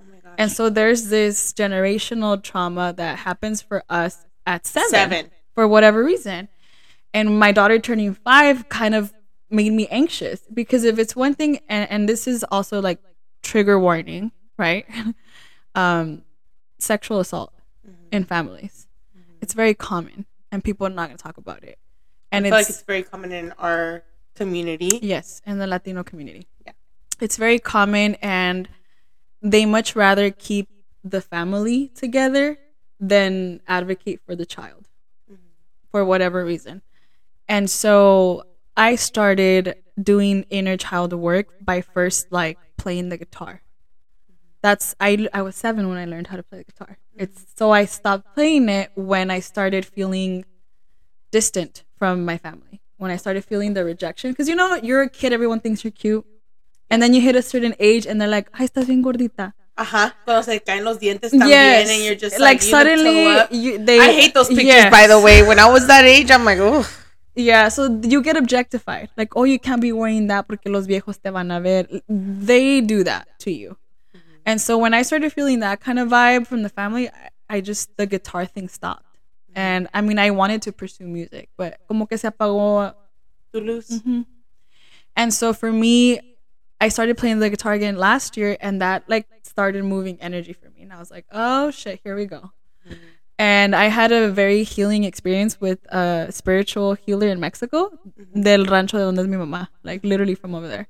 Oh my gosh. And so there's this generational trauma that happens for us at seven, Seven. for whatever reason. And my daughter turning five kind of made me anxious because if it's one thing, and, and this is also like trigger warning, right? um, sexual assault mm-hmm. in families. Mm-hmm. It's very common, and people are not going to talk about it. I And feel it's, like it's very common in our community. Yes, in the Latino community. Yeah. It's very common and they much rather keep the family together than advocate for the child mm-hmm. for whatever reason. And so I started doing inner child work by first like playing the guitar. That's I I was 7 when I learned how to play the guitar. It's so I stopped playing it when I started feeling distant from my family. When I started feeling the rejection cuz you know you're a kid everyone thinks you're cute. And then you hit a certain age and they're like, "Ay, estás bien gordita." Ajá. Cuando se caen los dientes también Yes. and you're just like like, you suddenly you, they I hate those pictures, Yes. by the way. When I was that age, I'm like, oh. Yeah, so you get objectified. Like, oh, you can't be wearing that porque los viejos te van a ver. They do that to you. Mm-hmm. And so when I started feeling that kind of vibe from the family, I, I just, the guitar thing stopped. Mm-hmm. And I mean, I wanted to pursue music, but como que se apagó. To lose. Mhm. And so for me, I started playing the guitar again last year, and that like started moving energy for me. And I was like, oh shit, here we go. Mm-hmm. And I had a very healing experience with a spiritual healer in Mexico, mm-hmm. del rancho de donde es mi mamá, like literally from over there.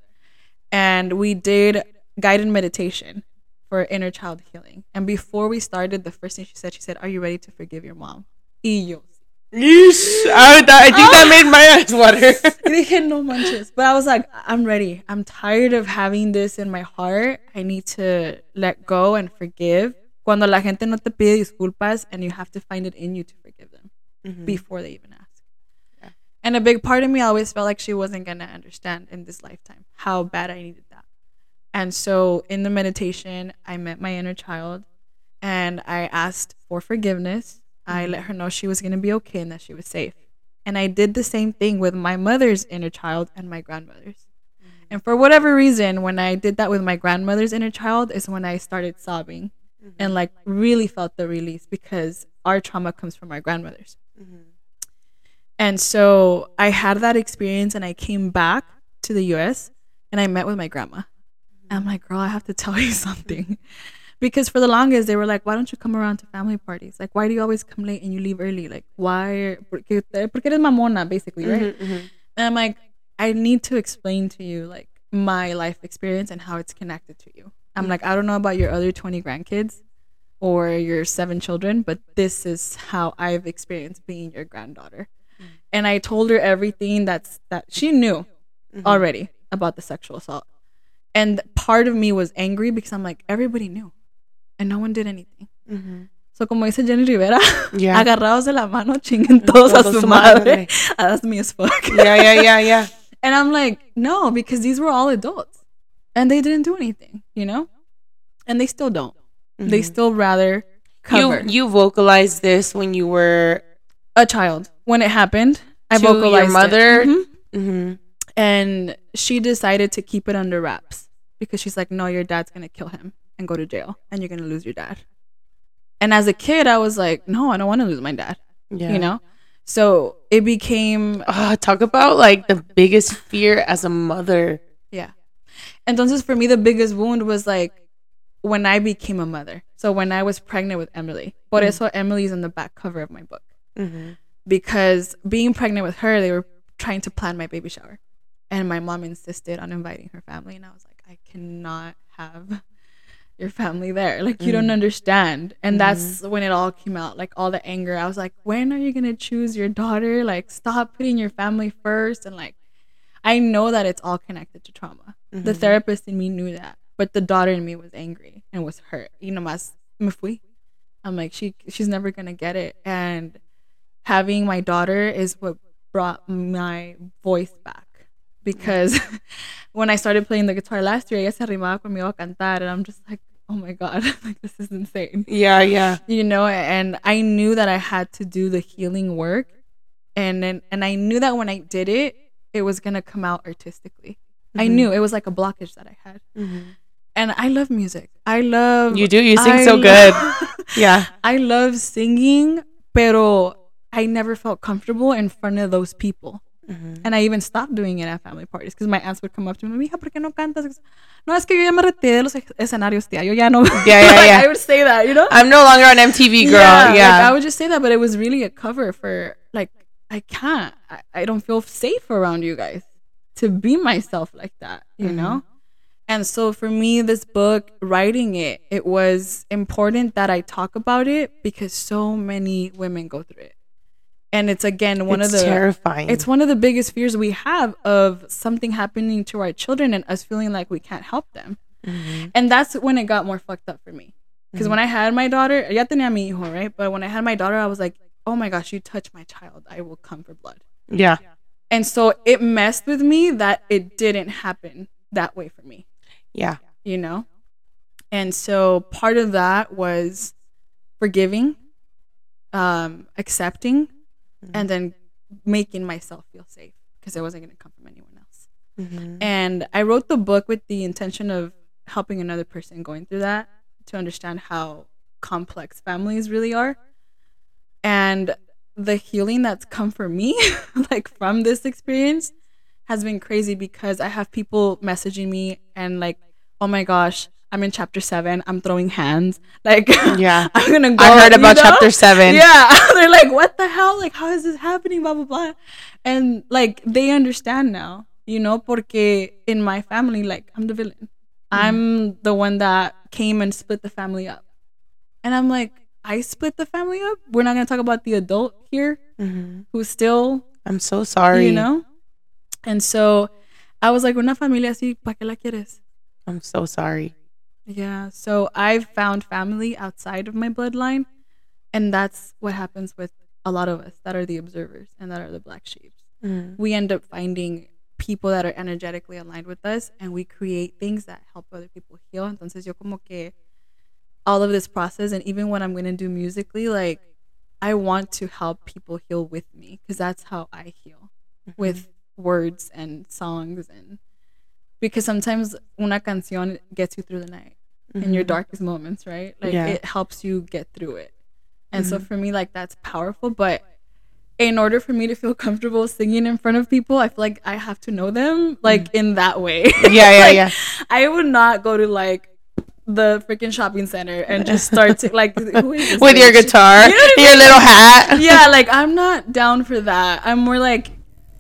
And we did guided meditation for inner child healing. And before we started, the first thing she said, she said, "Are you ready to forgive your mom?" Y yo, Yeesh. I, I think that ah. made my eyes water. Y dije, no manches. But I was like, I'm ready. I'm tired of having this in my heart. I need to let go and forgive. Cuando la gente no te pide disculpas and you have to find it in you to forgive them mm-hmm. before they even ask. Yeah. And a big part of me always felt like she wasn't going to understand in this lifetime how bad I needed that. And so in the meditation, I met my inner child and I asked for forgiveness. I mm-hmm. let her know she was going to be okay and that she was safe. And I did the same thing with my mother's inner child and my grandmother's. Mm-hmm. And for whatever reason, when I did that with my grandmother's inner child, is when I started sobbing Mm-hmm. and like really felt the release because our trauma comes from our grandmothers. Mm-hmm. And so I had that experience and I came back to the US and I met with my grandma. And I'm like, girl, I have to tell you something. Because for the longest, they were like, why don't you come around to family parties? Like, why do you always come late and you leave early? Like, why? Porque, porque eres mamona, basically, right? Mm-hmm, And I'm like, I need to explain to you like my life experience and how it's connected to you. I'm like, I don't know about your other 20 grandkids or your seven children, but this is how I've experienced being your granddaughter. Mm-hmm. And I told her everything that's that she knew mm-hmm. already about the sexual assault. And part of me was angry because I'm like, everybody knew and no one did anything. Mm-hmm. So como dice Jenni Rivera, Yeah. agarrados de la mano, chinguen todos a su madre. Ah, That's me as fuck. Yeah, yeah, yeah, yeah. And I'm like, no, because these were all adults and they didn't do anything, you know? And they still don't. They still rather cover You you vocalized this when you were a child. When it happened, I To your vocalized it. mother? Mhm. mm-hmm. And she decided to keep it under wraps because she's like, no, your dad's going to kill him and go to jail and you're going to lose your dad. And as a kid, I was like, no, I don't want to lose my dad, yeah. you know? So it became Ah, talk about like the biggest fear as a mother. Yeah. Entonces, for me, the biggest wound was like when I became a mother. So when I was pregnant with Emily. Por mm-hmm. eso Emily's on the back cover of my book. Mm-hmm. Because being pregnant with her, they were trying to plan my baby shower. And my mom insisted on inviting her family. And I was like, I cannot have your family there. Like, you don't mm-hmm. understand. And mm-hmm. that's when it all came out. Like, all the anger. I was like, when are you going to choose your daughter? Like, stop putting your family first. And like, I know that it's all connected to trauma. The mm-hmm. therapist in me knew that, but the daughter in me was angry and was hurt. You know, más me fui. I'm like, she she's never gonna get it. And having my daughter is what brought my voice back because when I started playing the guitar last year, ella se arrimaba conmigo a cantar, and I'm just like, oh my god, like this is insane Yeah, yeah. you know and i knew that i had to do the healing work and then and i knew that when i did it it was gonna come out artistically i mm-hmm. knew it was like a blockage that i had mm-hmm. and i love music i love You do. You sing I so good. Yeah. i love singing pero i never felt comfortable in front of those people mm-hmm. and I even stopped doing it at family parties because my aunts would come up to me, mija, ¿por qué no cantas? No, es que yo ya me retiré de los escenarios, tía. Yo ya no. Yeah, yeah, Like, yeah. I would say that, you know? I'm no longer on MTV, girl. Yeah. like, I would just say that, but it was really a cover for like I can't. I, I don't feel safe around you guys to be myself like that, you know. And so for me, this book, writing it, it was important that I talk about it because so many women go through it. And it's again one it's of the terrifying. it's one of the biggest fears we have of something happening to our children and us feeling like we can't help them. Mhm. And that's when it got more fucked up for me. Because Mhm. when I had my daughter, ya tenía mi hijo, right? But when I had my daughter, I was like, oh my gosh, you touch my child, I will come for blood. yeah, And so it messed with me that it didn't happen that way for me, yeah, you know? And so part of that was forgiving, um, accepting, and then making myself feel safe because I wasn't going to come from anyone else. Mhm. And I wrote the book with the intention of helping another person going through that to understand how complex families really are. And the healing that's come for me, like from this experience, has been crazy because I have people messaging me and like, oh my gosh, I'm in chapter seven. I'm throwing hands. Like, Yeah. I'm gonna go. I heard about know? chapter seven. Yeah, they're like, what the hell? Like, how is this happening? Blah blah blah, and like they understand now, you know, porque in my family, like I'm the villain. Mm-hmm. I'm the one that came and split the family up, and I'm like, I split the family up. We're not gonna talk about the adult here Mhm. who's still, I'm so sorry. you know, and so I was like, una familia así, ¿para qué la quieres? I'm so sorry. Yeah. So I've found family outside of my bloodline. And that's what happens with a lot of us that are the observers and that are the black sheep. Mhm. We end up finding people that are energetically aligned with us and we create things that help other people heal. Entonces yo como que all of this process and even what I'm going to do musically, like I want to help people heal with me because that's how I heal with words and songs and because sometimes una canción gets you through the night in your Mhm. darkest moments, right? Like Yeah. it helps you get through it. And so Mhm. for me, like that's powerful. But in order for me to feel comfortable singing in front of people, I feel like I have to know them like in that way. Mm. Yeah, yeah, Like, yeah. I would not go to like the freaking shopping center and just start to like who is this With your bitch? guitar, You know your little hat. yeah, like I'm not down for that. I'm more like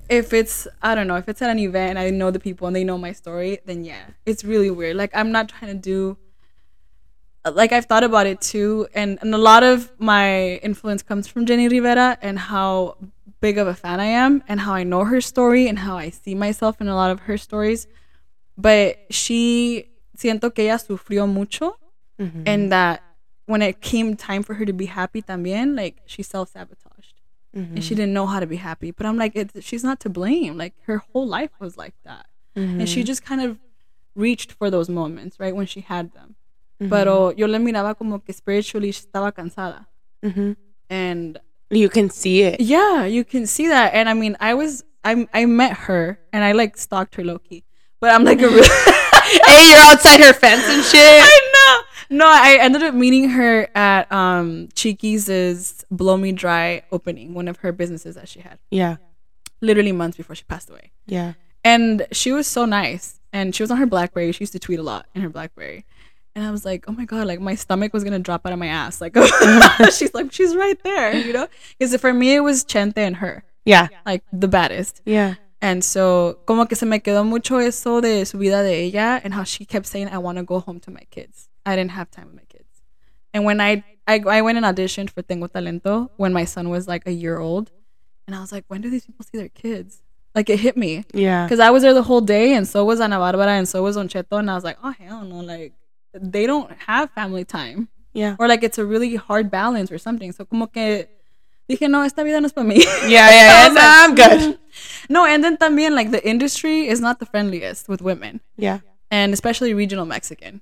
if it's I don't know, if it's at an event and I know the people and they know my story, then yeah. It's really weird. Like I'm not trying to do like I've thought about it too and, and a lot of my influence comes from Jenni Rivera and how big of a fan I am and how I know her story and how I see myself in a lot of her stories. But she siento que ella sufrió mucho Mhm. and that when it came time for her to be happy también, like she self sabotaged and she didn't know how to be happy. But I'm like, it's, she's not to blame. Like her whole life was like that, and she just kind of reached for those moments, right when she had them. Pero yo le miraba como que spiritually estaba cansada, and You can see it. yeah, you can see that. And I mean, I was I I met her and I like stalked her low key, but I'm like a real. hey, you're outside her fence and shit. I know. No, I ended up meeting her at um Chiquis' Blow Me Dry opening, one of her businesses that she had, Yeah, literally months before she passed away. yeah. And she was so nice. And she was on her Blackberry. She used to tweet a lot in her Blackberry. And I was like, oh my God, like my stomach was gonna drop out of my ass. Like she's like, she's right there, you know? Because for me it was Chente and her, Yeah, like the baddest. yeah. And so, como que se me quedó mucho eso de su vida de ella and how she kept saying, I want to go home to my kids. I didn't have time with my kids. And when I, I, I went and auditioned for Tengo Talento when my son was like a year old. And I was like, when do these people see their kids? Like it hit me. Yeah. Because I was there the whole day and so was Ana Barbara and so was Don Cheto. And I was like, oh, hell no. Like, they don't have family time. Yeah. Or like it's a really hard balance or something. So, como que dije, no, esta vida no es para mí. Yeah, yeah, yeah. I was Nah, like, I'm good. no, and then también like the industry is not the friendliest with women, Yeah. and especially regional Mexican.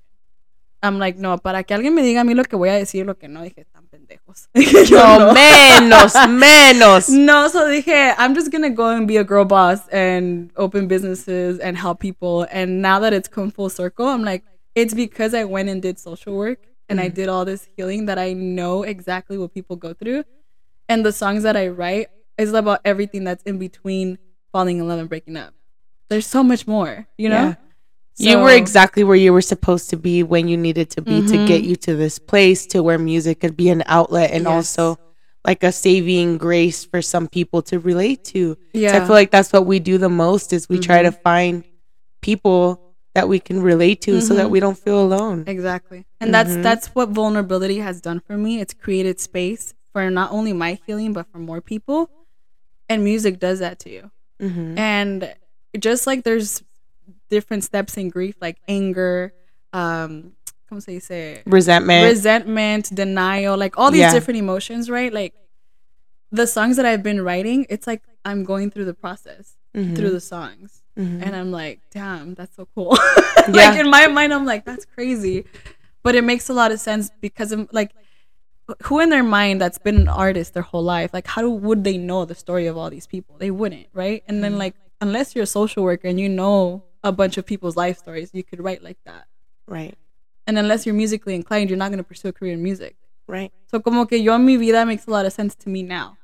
I'm like, no, para que alguien me diga a mí lo que voy a decir, lo que no, dije, tan pendejos. Yo No, menos, menos. No, so dije, I'm just gonna go and be a girl boss and open businesses and help people. And now that it's come full circle, I'm like, it's because I went and did social work and I mm-hmm. did all this healing that I know exactly what people go through. And the songs that I write is about everything that's in between falling in love and breaking up. There's so much more, you know? Yeah. you were exactly where you were supposed to be when you needed to be to get you to this place to where music could be an outlet and Yes. also like a saving grace for some people to relate to. So Yeah. I feel like that's what we do the most is we try to Mhm. find people that we can relate to so that Mhm. we don't feel alone. Exactly. And that's Mhm. that's what vulnerability has done for me. It's created space for not only my healing but for more people. And music does that to you. Mm-hmm. And just like there's different steps in grief like anger, um como se dice? Resentment. resentment, denial, like all these Yeah. different emotions, right? Like the songs that I've been writing, it's like I'm going through the process Mhm. through the songs. Mhm. And I'm like, damn, that's so cool. Yeah. like in my mind, I'm like, that's crazy. But it makes a lot of sense because I'm like, who in their mind that's been an artist their whole life, like, how would they know the story of all these people? They wouldn't, right? And then, mm-hmm. like, unless you're a social worker and you know a bunch of people's life stories, you could write like that. right. And unless you're musically inclined, you're not going to pursue a career in music. Right. So como que yo en mi vida makes a lot of sense to me now.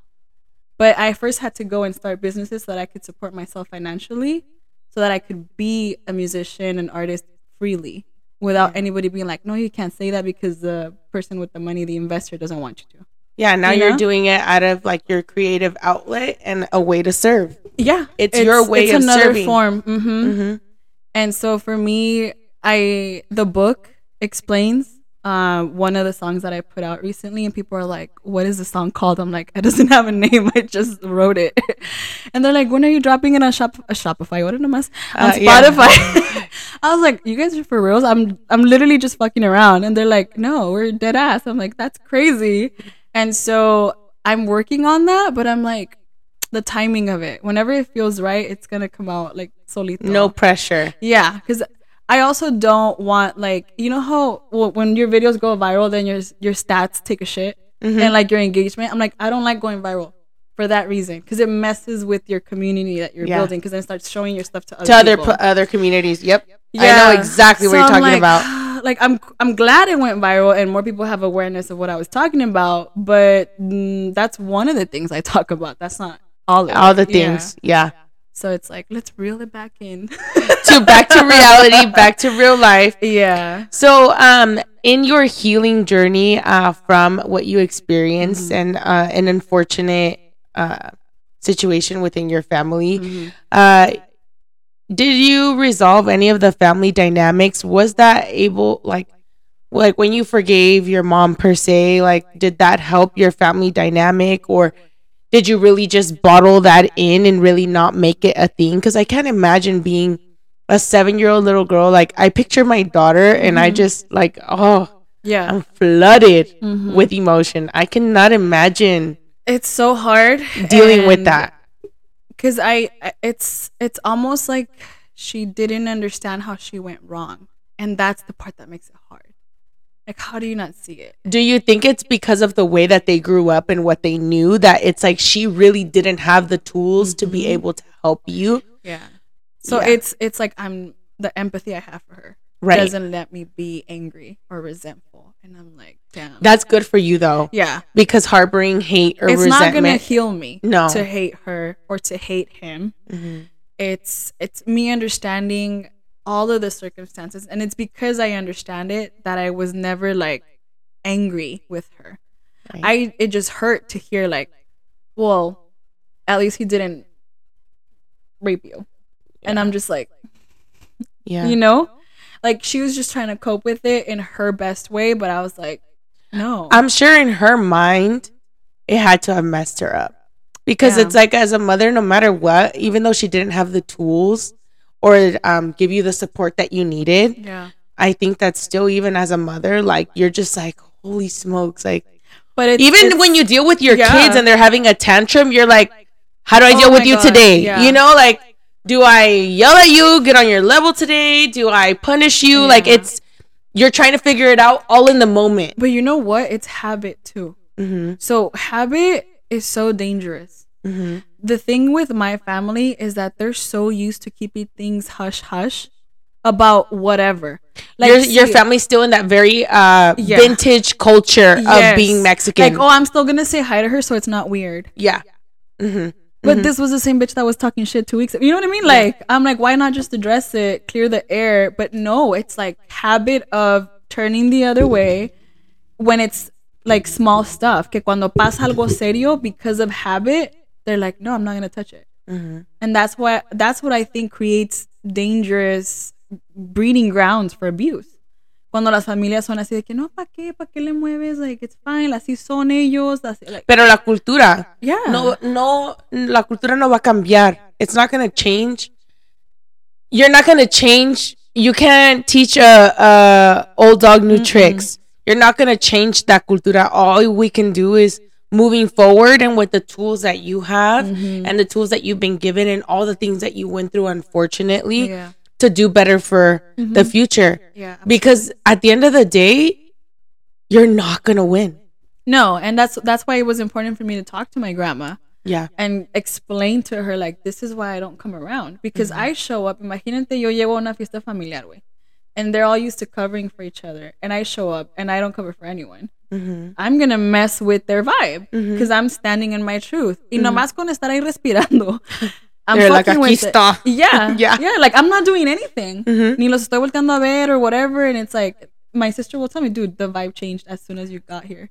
But I first had to go and start businesses so that I could support myself financially, so that I could be a musician and artist freely without anybody being like, no, you can't say that because the person with the money, the investor, doesn't want you to. Yeah. Now You are doing it out of like your creative outlet and a way to serve. Yeah, It's your way it's of another serving. form. hmm Mm-hmm. And so for me, I the book explains uh, one of the songs that I put out recently, and people are like, "What is the song called?" I'm like, "It doesn't have a name. I just wrote it." and they're like, "When are you dropping it on Shop a Shopify? What am I? On Uh, yeah. Spotify?" I was like, "You guys are for reals? I'm I'm literally just fucking around." And they're like, "No, we're dead ass." I'm like, "That's crazy." And so I'm working on that, but I'm like, the timing of it. Whenever it feels right, it's gonna come out like solito. No pressure. Yeah, because I also don't want like you know how well, when your videos go viral, then your your stats take a shit Mhm. and like your engagement. I'm like I don't like going viral for that reason because it messes with your community that you're Yeah. building because then it starts showing your stuff to other to other p- other communities. Yep. I know exactly what you're talking like, about. Like I'm I'm glad it went viral and more people have awareness of what I was talking about, but mm, that's one of the things I talk about. That's not all of All the Yeah. things. Yeah. So it's like let's reel it back in. To back to reality, back to real life. yeah. So, um, in your healing journey, uh, from what you experienced and uh, an unfortunate uh, situation within your family, Mm-hmm. uh, did you resolve any of the family dynamics? Was that able, like, like when you forgave your mom per se, like, did that help your family dynamic, or did you really just bottle that in and really not make it a thing? Because I can't imagine being a seven-year-old little girl. Like, I picture my daughter, and I Mhm. just like, oh, Yeah. I'm flooded Mhm. with emotion. I cannot imagine It's so hard dealing with that. because I I- it's it's almost like she didn't understand how she went wrong, and that's the part that makes it hard. Like, how do you not see it? Do you think it's because of the way that they grew up and what they knew that it's like she really didn't have the tools to be Mhm. able to help you? Yeah. So Yeah. it's it's like I'm the empathy I have for her Right. doesn't let me be angry or resentful, and I'm like, damn. That's good for you though, yeah. because harboring hate or resentment. It's not gonna heal me. No. To hate her or to hate him. Mhm. it's it's me understanding all of the circumstances and it's because i understand it that i was never like angry with her Right. i it just hurt to hear like well at least he didn't rape you and i'm just like yeah. you know like she was just trying to cope with it in her best way but i was like no I'm sure in her mind, it had to have messed her up because Yeah. it's like as a mother, no matter what, even though she didn't have the tools or um, give you the support that you needed, yeah I think that still, even as a mother, like you're just like, holy smokes, like but it's, even it's- when you deal with your yeah. kids and they're having a tantrum, you're like, how do I Oh deal with you God, today? yeah. You know, like, do I yell at you, get on your level today? Do I punish you? Like, it's you're trying to figure it out all in the moment. but you know what it's habit too Mm-hmm. so habit is so dangerous Mm-hmm. The thing with my family is that they're so used to keeping things hush hush about whatever. your your see- family's still in that very uh Yeah. vintage culture Yes. of being Mexican. Like, oh, I'm still gonna say hi to her, so it's not weird. yeah. Mm-hmm. But this was the same bitch that was talking shit two weeks ago. You know what I mean? Like, I'm like, why not just address it, clear the air? But no, it's like habit of turning the other way when it's like small stuff. Que cuando pasa algo serio because of habit, they're like, no, I'm not gonna touch it. Mm-hmm. and that's what that's what I think creates dangerous breeding grounds for abuse. Cuando las familias son así de que no, ¿para qué? ¿Para qué le mueves? Like, it's fine, así son ellos. Así, like, Pero la cultura, yeah. no, no, la cultura no va a cambiar. It's not going to change. You're not going to change. You can't teach a, a old dog new tricks. You're not going to change that cultura. All we can do is moving forward and with the tools that you have and the tools that you've been given and all the things that you went through, unfortunately, Yeah. to do better for the future. Yeah. Because at the end of the day, you're not going to win. No, and that's that's why it was important for me to talk to my grandma Yeah. and explain to her like this is why I don't come around because Mm-hmm. I show up. Imagínate yo llego una fiesta familiar, güey, and they're all used to covering for each other, and I show up and I don't cover for anyone. Mhm. I'm gonna mess with their vibe Mm-hmm. because I'm standing in my truth. Y nomás con estar ahí respirando. I'm They're like, fucking "Aquí with it." Yeah, Yeah. yeah. Like I'm not doing anything. Mhm. Ni los estoy volteando a ver or whatever. And it's like my sister will tell me, dude, the vibe changed as soon as you got here.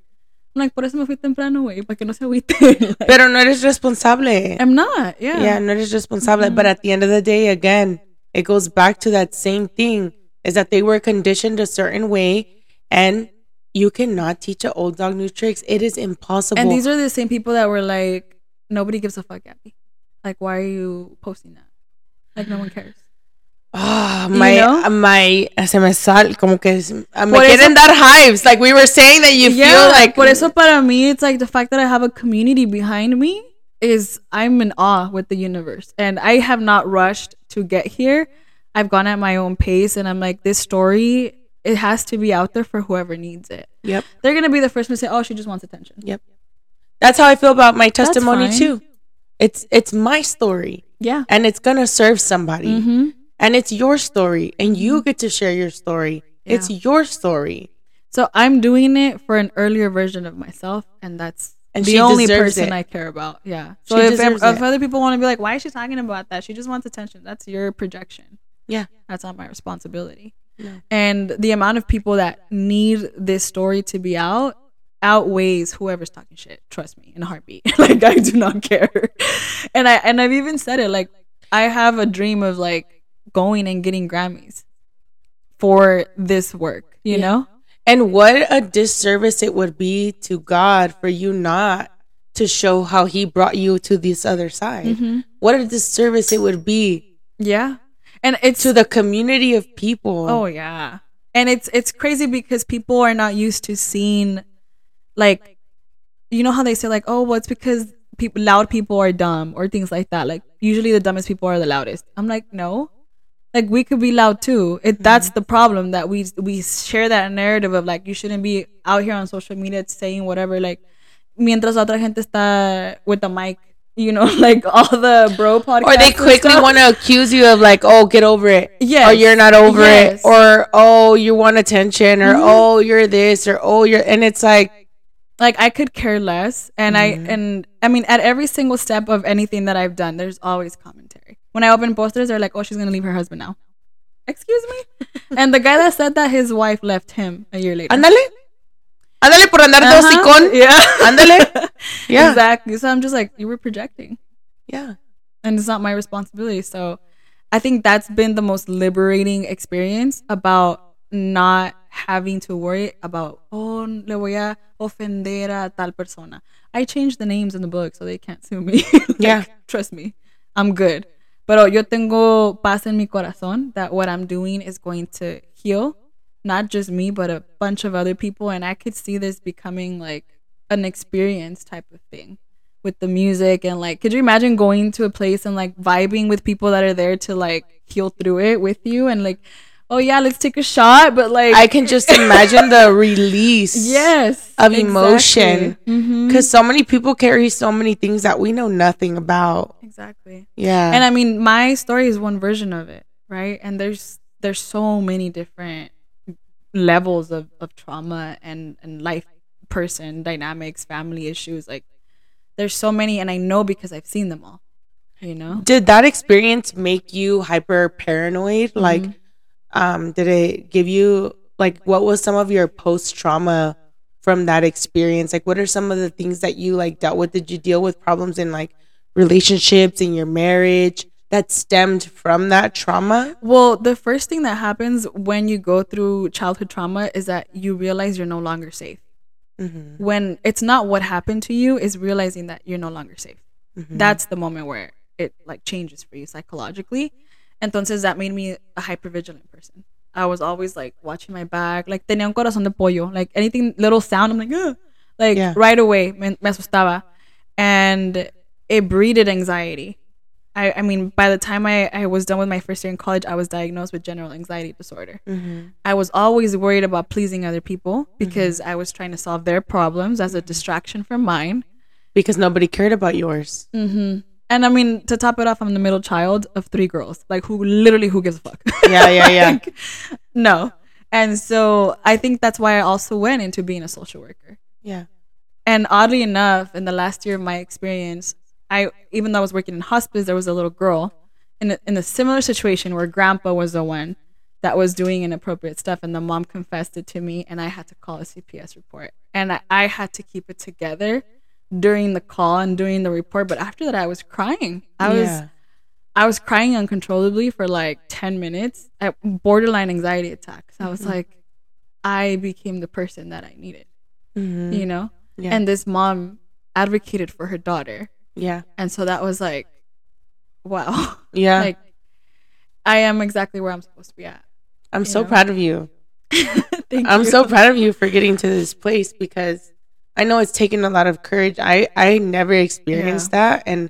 I'm like, por eso me fui temprano, güey, para que no se agüite. Like, Pero no eres responsable. I'm not. Yeah. Yeah, no eres responsable. But at the end of the day, again, it goes back to that same thing is that they were conditioned a certain way and you cannot teach an old dog new tricks. It is impossible. And these are the same people that were like, nobody gives a fuck, Gabby. Like, why are you posting that? Like, no one cares. Ah, You my, know? my, se me sal, como que me Por eso- dar hives. Like we were saying that you feel like. por eso para mí, it's like the fact that I have a community behind me is I'm in awe with the universe. And I have not rushed to get here. I've gone at my own pace and I'm like, this story, it has to be out there for whoever needs it. Yep. They're going to be the first one to say, oh, she just wants attention. Yep. That's how I feel about my testimony too. It's it's my story Yeah. and it's gonna serve somebody. Mm-hmm. And it's your story and you get to share your story. It's your story. So I'm doing it for an earlier version of myself, and that's And the only person it. I care about. Yeah. So if, if other people want to be like, why is she talking about that? She just wants attention. That's your projection. Yeah. That's not my responsibility. No. And the amount of people that need this story to be out outweighs whoever's talking shit. Trust me, in a heartbeat. like I do not care. and I and I've even said it. Like I have a dream of like going and getting Grammys for this work. You Yeah. know. And what a disservice it would be to God for you not to show how He brought you to this other side. Mm-hmm. What a disservice it would be Yeah. And it's to the community of people. oh yeah. And it's it's crazy because people are not used to seeing like you know how they say like oh well it's because people loud people are dumb or things like that. Like usually the dumbest people are the loudest. I'm like no. Like we could be loud too. It mm-hmm. that's the problem that we we share that narrative of like you shouldn't be out here on social media saying whatever like mientras otra gente está with the mic, you know, like all the bro podcasts. or they quickly want to accuse you of like, oh, get over it. Yeah. Or you're not over Yes. it. Or oh, you want attention. Or Mhm. oh, you're this. Or oh, you're. And it's like, like I could care less and Mhm. I and I mean at every single step of anything that I've done there's always commentary. When I open postres they're like oh she's going to leave her husband now. Excuse me? and the guy that said that his wife left him a year later. ándale. Ándale por andar de Uh-huh. hocicón. Yeah. Ándale. Yeah. Exactly. So I'm just like you were projecting Yeah. and it's not my responsibility. So I think that's been the most liberating experience about not having to worry about oh le voy a ofender a tal persona. I changed the names in the book so they can't sue me. Like, Yeah. trust me, I'm good. Pero yo tengo paz en mi corazón that what I'm doing is going to heal not just me but a bunch of other people and I could see this becoming like an experience type of thing with the music and like could you imagine going to a place and like vibing with people that are there to like heal through it with you and like oh yeah let's take a shot but like I can just imagine the release. yes of emotion. hmm Because so many people carry so many things that we know nothing about. exactly Yeah. and I mean my story is one version of it right and there's there's so many different levels of, of trauma and and life person dynamics family issues like there's so many and I know because I've seen them all you know did that experience make you hyper paranoid? Like, Mm-hmm. um, did it give you like what was some of your post trauma from that experience? Like, what are some of the things that you like dealt with? Did you deal with problems in like relationships in your marriage, that stemmed from that trauma? Well, the first thing that happens when you go through childhood trauma is that you realize you're no longer safe. Mm-hmm. When it's not what happened to you, is realizing that you're no longer safe. Mm-hmm. That's the moment where it like changes for you psychologically. Entonces that made me a hyper vigilant person. I was always like watching my back, like tenía un corazón de pollo, like anything little sound, I'm like, Ugh! like Yeah. right away me, me asustaba, and it breeded anxiety. I, I mean, by the time I, I was done with my first year in college, I was diagnosed with general anxiety disorder. Mm-hmm. I was always worried about pleasing other people because I was trying to solve their problems as a distraction from mine. Because nobody cared about yours. Mm-hmm. And I mean, to top it off, I'm the middle child of three girls. Like, who literally, who gives a fuck? Yeah, yeah, yeah. Like, no. And so I think that's why I also went into being a social worker. Yeah. And oddly enough, in the last year of my experience, I even though I was working in hospice, there was a little girl in a, in a similar situation where grandpa was the one that was doing inappropriate stuff, and the mom confessed it to me, and I had to call a CPS report, and I, I had to keep it together during the call and during the report. But after that, I was crying. I was I was crying uncontrollably for like 10 minutes at borderline anxiety attacks. I was like, I became the person that I needed, Mhm. you know? Yeah. And this mom advocated for her daughter. Yeah. And so that was like, wow. Yeah. like, I am exactly where I'm supposed to be at. I'm so know? proud of you. Thank I'm you. so proud of you for getting to this place because I know it's taken a lot of courage. I I never experienced that and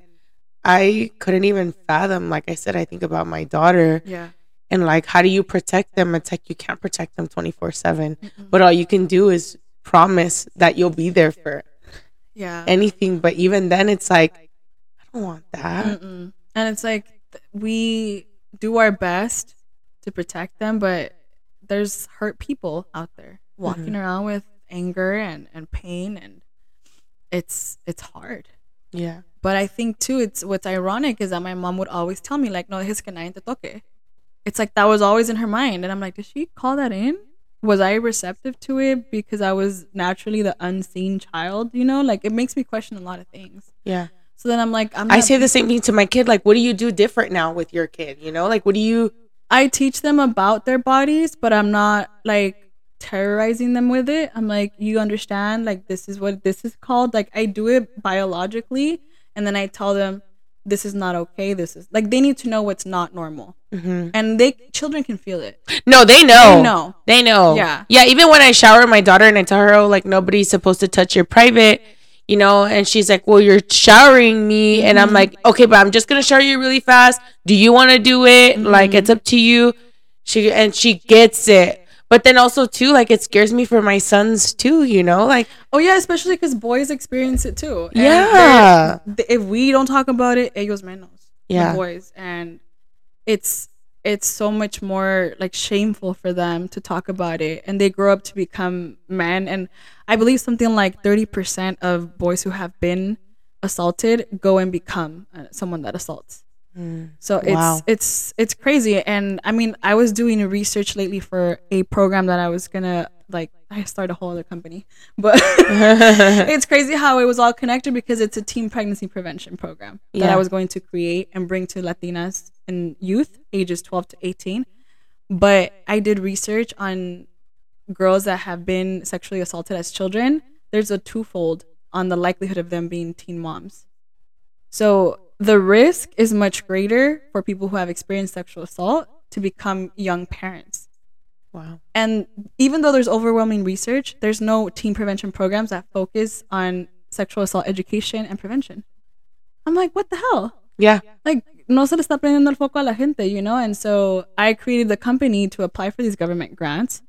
I couldn't even fathom like I said I think about my daughter Yeah. and like how do you protect them? It's like you can't protect them 24/7. Mm-mm. But all you can do is promise that you'll be there for Yeah. anything, but even then it's like I don't want that. Mm-mm. And it's like we do our best to protect them, but there's hurt people out there walking mm-hmm. around with anger and, and pain and it's it's hard. Yeah. But I think too it's what's ironic is that my mom would always tell me like no que te toque. It's like that was always in her mind and I'm like did she call that in? Was I receptive to it because I was naturally the unseen child, you know? Like it makes me question a lot of things. Yeah. So then I'm like I'm I say the same thing to my kid like what do you do different now with your kid, you know? Like what do you I teach them about their bodies, but I'm not like terrorizing them with it. I'm like, you understand, like this is what this is called. Like I do it biologically, and then I tell them this is not okay. This is like they need to know what's not normal, Mhm. and they children can feel it. No, they know. They know. They know. Yeah. Yeah. Even when I shower my daughter and I tell her, oh, like, nobody's supposed to touch your private, you know, and she's like, well, you're showering me. And Mm-hmm. I'm like, okay, but I'm just going to shower you really fast. Do you want to do it? Mm-hmm. Like, it's up to you. She, and she gets it. But then also, too, like, it scares me for my sons, too, you know? Like, Oh yeah, especially because boys experience it too. And Yeah. they're- If we don't talk about it, ellos menos. Yeah. boys, and it's it's so much more like shameful for them to talk about it, and they grow up to become men. And I believe something like thirty percent of boys who have been assaulted go and become uh, someone that assaults. Mm. So it's Wow. it's it's crazy, and I mean, I was doing research lately for a program that I was gonna like. I started a whole other company, but it's crazy how it was all connected because it's a teen pregnancy prevention program that I was going to create and bring to Latinas and youth ages 12 to 18. But I did research on girls that have been sexually assaulted as children. There's a twofold on the likelihood of them being teen moms. So the risk is much greater for people who have experienced sexual assault to become young parents. wow. And even though there's overwhelming research, there's no teen prevention programs that focus on sexual assault education and prevention. I'm like, what the hell? Yeah. Like, no se le está prendiendo el foco a la gente, you know? And so I created the company to apply for these government grants.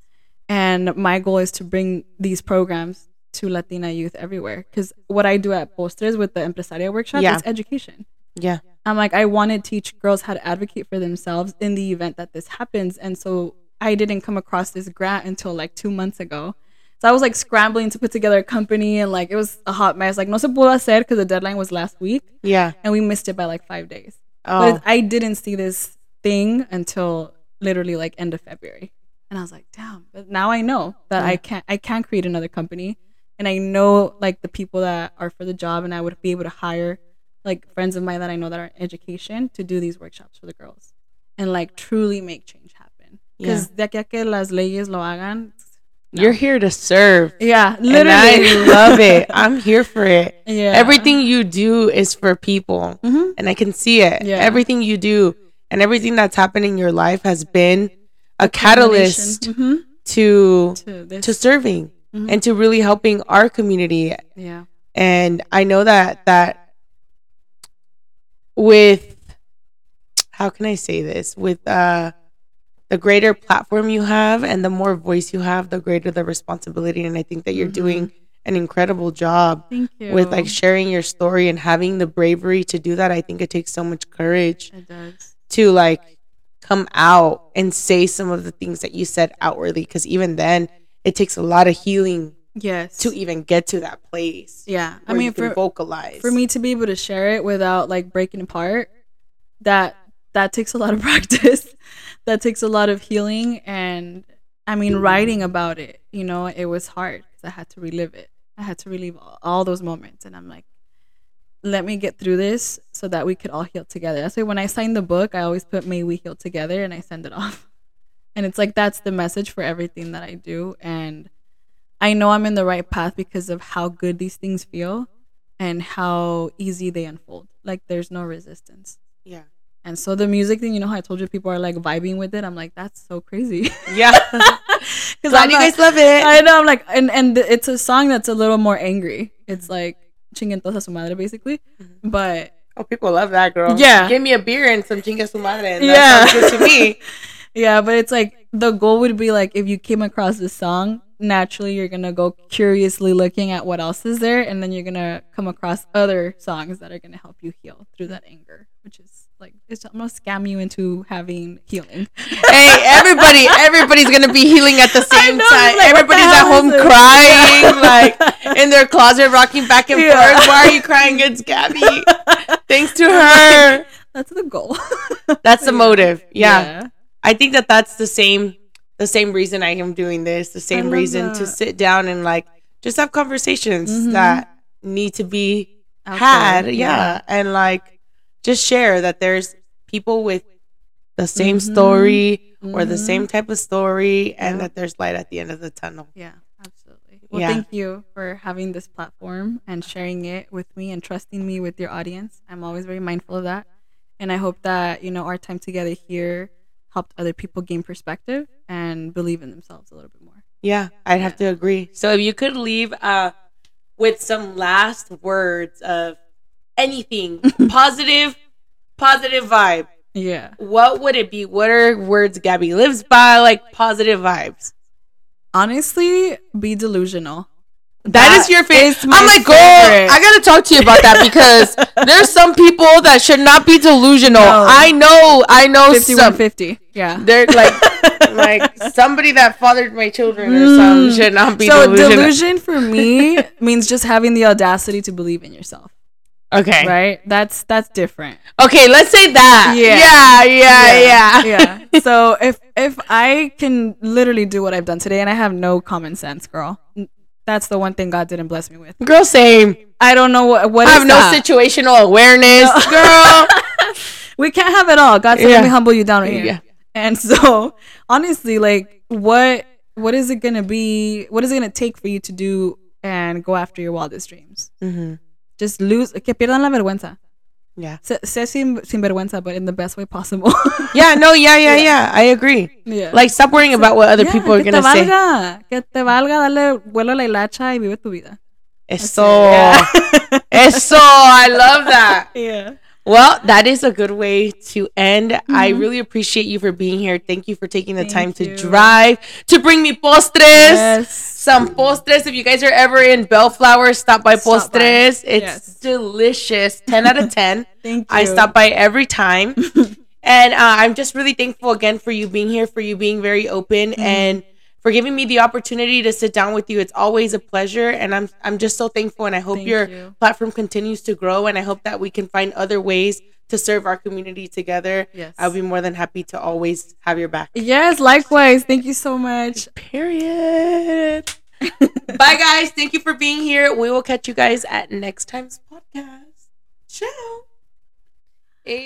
And my goal is to bring these programs to Latina youth everywhere. Because what I do at Postres with the Empresaria workshop Yeah. is education. Yeah. I'm like, I want to teach girls how to advocate for themselves in the event that this happens. And so I didn't come across this grant until like two months ago. So I was like scrambling to put together a company and like it was a hot mess. Like, no se pudo hacer because the deadline was last week Yeah. and we missed it by like five days. Oh, But I didn't see this thing until literally like end of February. And I was like, damn. But now I know that I can't I can create another company. And I know like the people that are for the job and I would be able to hire like friends of mine that I know that are in education to do these workshops for the girls and like truly make change happen. Because de aquí a que las leyes lo hagan. You're here to serve. Yeah, literally. And. I love it. I'm here for it. yeah. Everything you do is for people. hmm And I can see it. Yeah. Everything you do and everything that's happened in your life has been a catalyst hmm to to to serving Mhm. and to really helping our community yeah. and i know that that with how can i say this with uh the greater platform you have and the more voice you have the greater the responsibility and i think that you're Mhm. doing an incredible job Thank you. with like sharing your story and having the bravery to do that i think it takes so much courage it does. to like come out and say some of the things that you said outwardly because even then it takes a lot of healing Yes. to even get to that place yeah. I mean, for vocalize. for me to be able to share it without like breaking apart that that takes a lot of practice. That takes a lot of healing and i mean mm-hmm. writing about it you know it was hard because i had to relive it. I had to relive all, all those moments and i'm like let me get through this so that we could all heal together. That's why when i signed the book i always put may we heal together? and i send it off. And it's like that's the message for everything that i do and i know i'm in the right path because of how good these things feel and how easy they unfold. Like there's no resistance. yeah And so the music thing, you know how I told you people are like vibing with it. I'm like, that's so crazy. yeah Because you guys love it I know. I'm like, and and it's a song that's a little more angry. It's like chingentosa su madre, basically. Mhm. But oh people love that girl Yeah. give me a beer and some chinga su madre and Yeah. that sounds good to me yeah, but it's like the goal would be like if you came across this song, naturally you're gonna go curiously looking at what else is there, and then you're gonna come across other songs that are gonna help you heal through that anger, which is like it's I'm gonna scam you into having healing. hey everybody everybody's gonna be healing at the same know, time like, everybody's at home crying like in their closet rocking back and Yeah. forth why are you crying it's gabby thanks to her That's the goal. that's the Yeah. motive yeah. I think that that's the same the same reason I am doing this, the same reason to sit down and like just have conversations Mhm. that need to be Out had, there, yeah. and like just share that there's people with the same Mhm. story or the Mhm. same type of story and Yeah. that there's light at the end of the tunnel. Yeah, absolutely. Well, Yeah. thank you for having this platform and sharing it with me and trusting me with your audience. I'm always very mindful of that. And I hope that, you know, our time together here helped other people gain perspective and believe in themselves a little bit more. Yeah, I'd have to agree. So if you could leave uh with some last words of anything positive, positive vibe. Yeah. what would it be? What are words Gabby lives by? Like positive vibes. Honestly, be delusional. that is your face. is my I'm like, girl. I gotta talk to you about that because there's some people that should not be delusional. No. I know, I know some. 5150. Yeah. They're like, like somebody that fathered my children or something Mm. should not be So delusional. delusion for me means just having the audacity to believe in yourself, okay, right? That's that's different. okay, let's say that. Yeah. yeah, yeah, yeah. yeah. So if if I can literally do what I've done today and I have no common sense, girl, that's the one thing God didn't bless me with. Girl, same. I don't know what what I have no that? situational awareness, girl. we can't have it all. God said, Yeah. "Let me humble you down right here." Yeah. And so, honestly, like, what what is it gonna be? What is it gonna take for you to do and go after your wildest dreams? hmm Just lose, que pierdan la vergüenza. Yeah. Sé, sé sin, sin vergüenza, but in the best way possible. Yeah, no, yeah, yeah, yeah. I agree. yeah. Like, stop worrying about what other Yeah, people are gonna te say. valga, Que te valga, dale vuelo la hilacha y vive tu vida. Eso, Yeah. eso. I love that. yeah. Well, that is a good way to end. I Mhm. really appreciate you for being here. Thank you for taking the Thank time to drive to bring me postres. Yes. Some postres. If you guys are ever in Bellflower, stop by Stop by. postres. It's Yes. delicious. 10 out of 10. Thank you. I stop by every time. and uh, I'm just really thankful again for you being here, for you being very open Mm-hmm. and for giving me the opportunity to sit down with you. It's always a pleasure. And I'm, I'm just so thankful. And I hope Thank your you. platform continues to grow. And I hope that we can find other ways to serve our community together. Yes. I'll be more than happy to always have your back. Yes, likewise. Thank you so much. Period. Bye, guys. Thank you for being here. We will catch you guys at next time's podcast. Ciao. Eh.